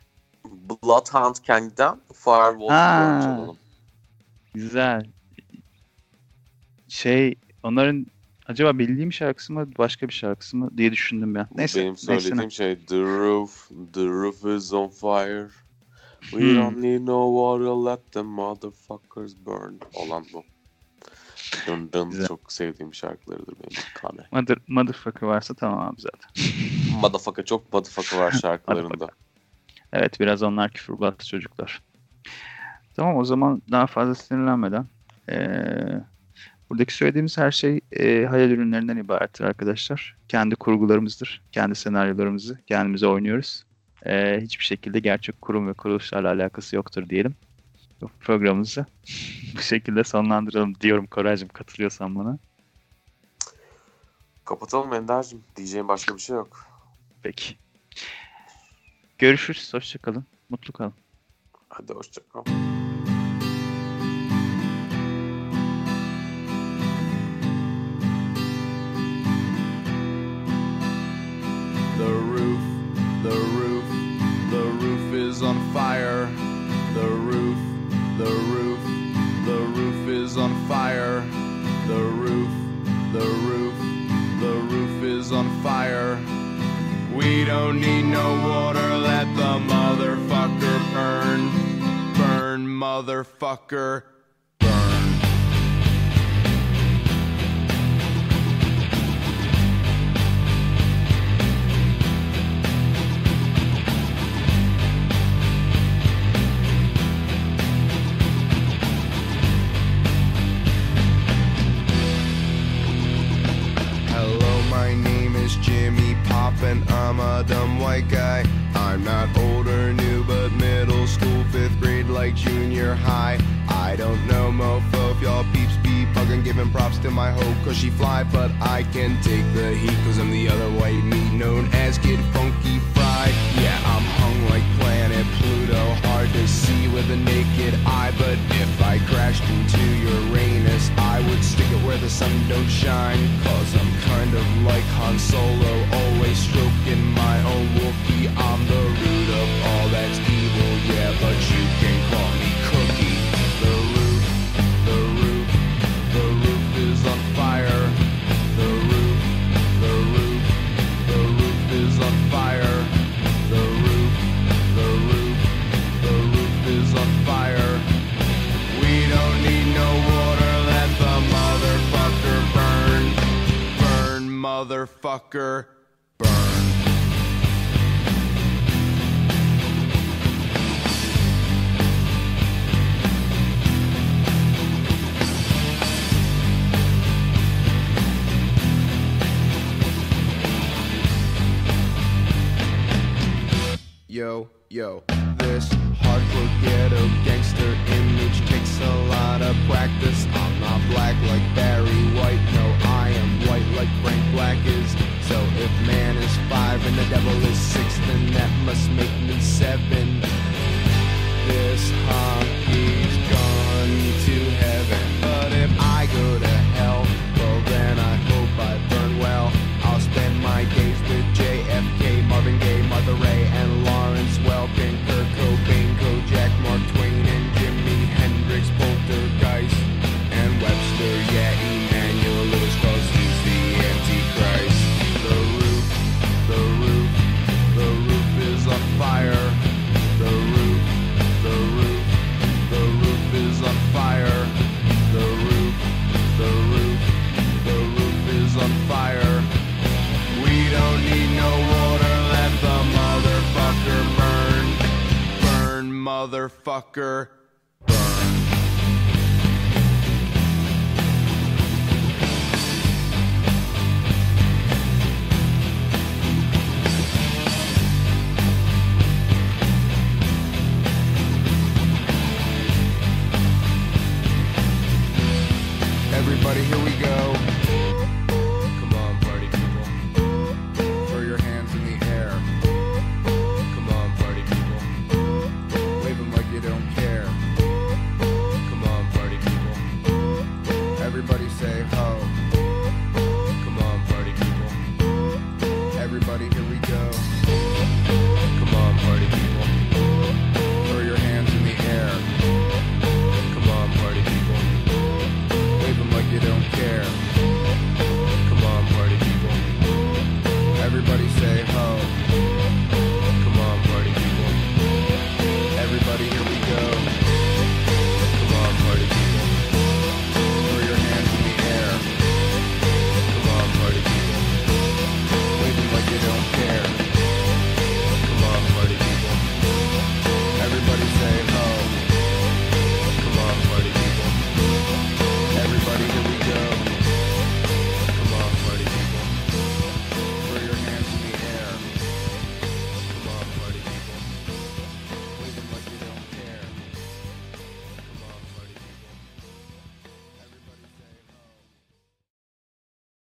Bloodhound Gang'den Firewall. Güzel. Şey, onların acaba bildiğim şarkısı mı, başka bir şarkısı mı diye düşündüm ben. Neyse. Benim neyse. söylediğim şey The roof, the roof is on fire. We Hmm. don't need no water, let the motherfuckers burn. Olan bu. Dın çok sevdiğim şarkılarıdır benim. Kane. Mother, motherfucker varsa tamam abi zaten. Motherfucker çok motherfucker var şarkılarında. Evet biraz onlar küfürbazlı çocuklar. Tamam o zaman daha fazla sinirlenmeden eee, buradaki söylediğimiz her şey eee, hayal ürünlerinden ibarettir arkadaşlar. Kendi kurgularımızdır. Kendi senaryolarımızı kendimize oynuyoruz. Eee, hiçbir şekilde gerçek kurum ve kuruluşlarla alakası yoktur diyelim. Programımızı bu şekilde sonlandıralım diyorum Koraycığım katılıyorsan bana. Kapatalım Ender'cim. Diyeceğim başka bir şey yok. Peki. Görüşürüz. Hoşçakalın. Mutlu kalın. Hadi hoşçakal. On fire. The roof, the roof, the roof is on fire. The roof, the roof, the roof is on fire. We don't need no water, let the motherfucker burn. Burn, motherfucker, Hello, my name is Jimmy Pop and I'm a dumb white guy. I'm not old or new, but middle school, fifth grade, like junior high. I don't know, mofo, if y'all peeps be bugging, giving props to my hoe, cause she fly, but I can take the heat, cause I'm the other white meat known as Kid Funky Yeah, I'm hung like planet Pluto, hard to see with a naked eye, but if I crashed into Uranus, I would stick it where the sun don't shine, cause I'm kind of like Han Solo, always stroking my own Wookiee. I'm the root of all that's evil, yeah, but you can call motherfucker, burn. Yo, yo, this hardcore ghetto gangster image takes a lot of practice. I'm not black like Barry White, no, I like Frank Black is. So if man is five and the devil is six, then that must make me seven. This hockey's gone to heaven, but if I go to hell, well then I hope I burn well. I'll spend my days with JFK, Marvin Gaye, Mother Ray, motherfucker,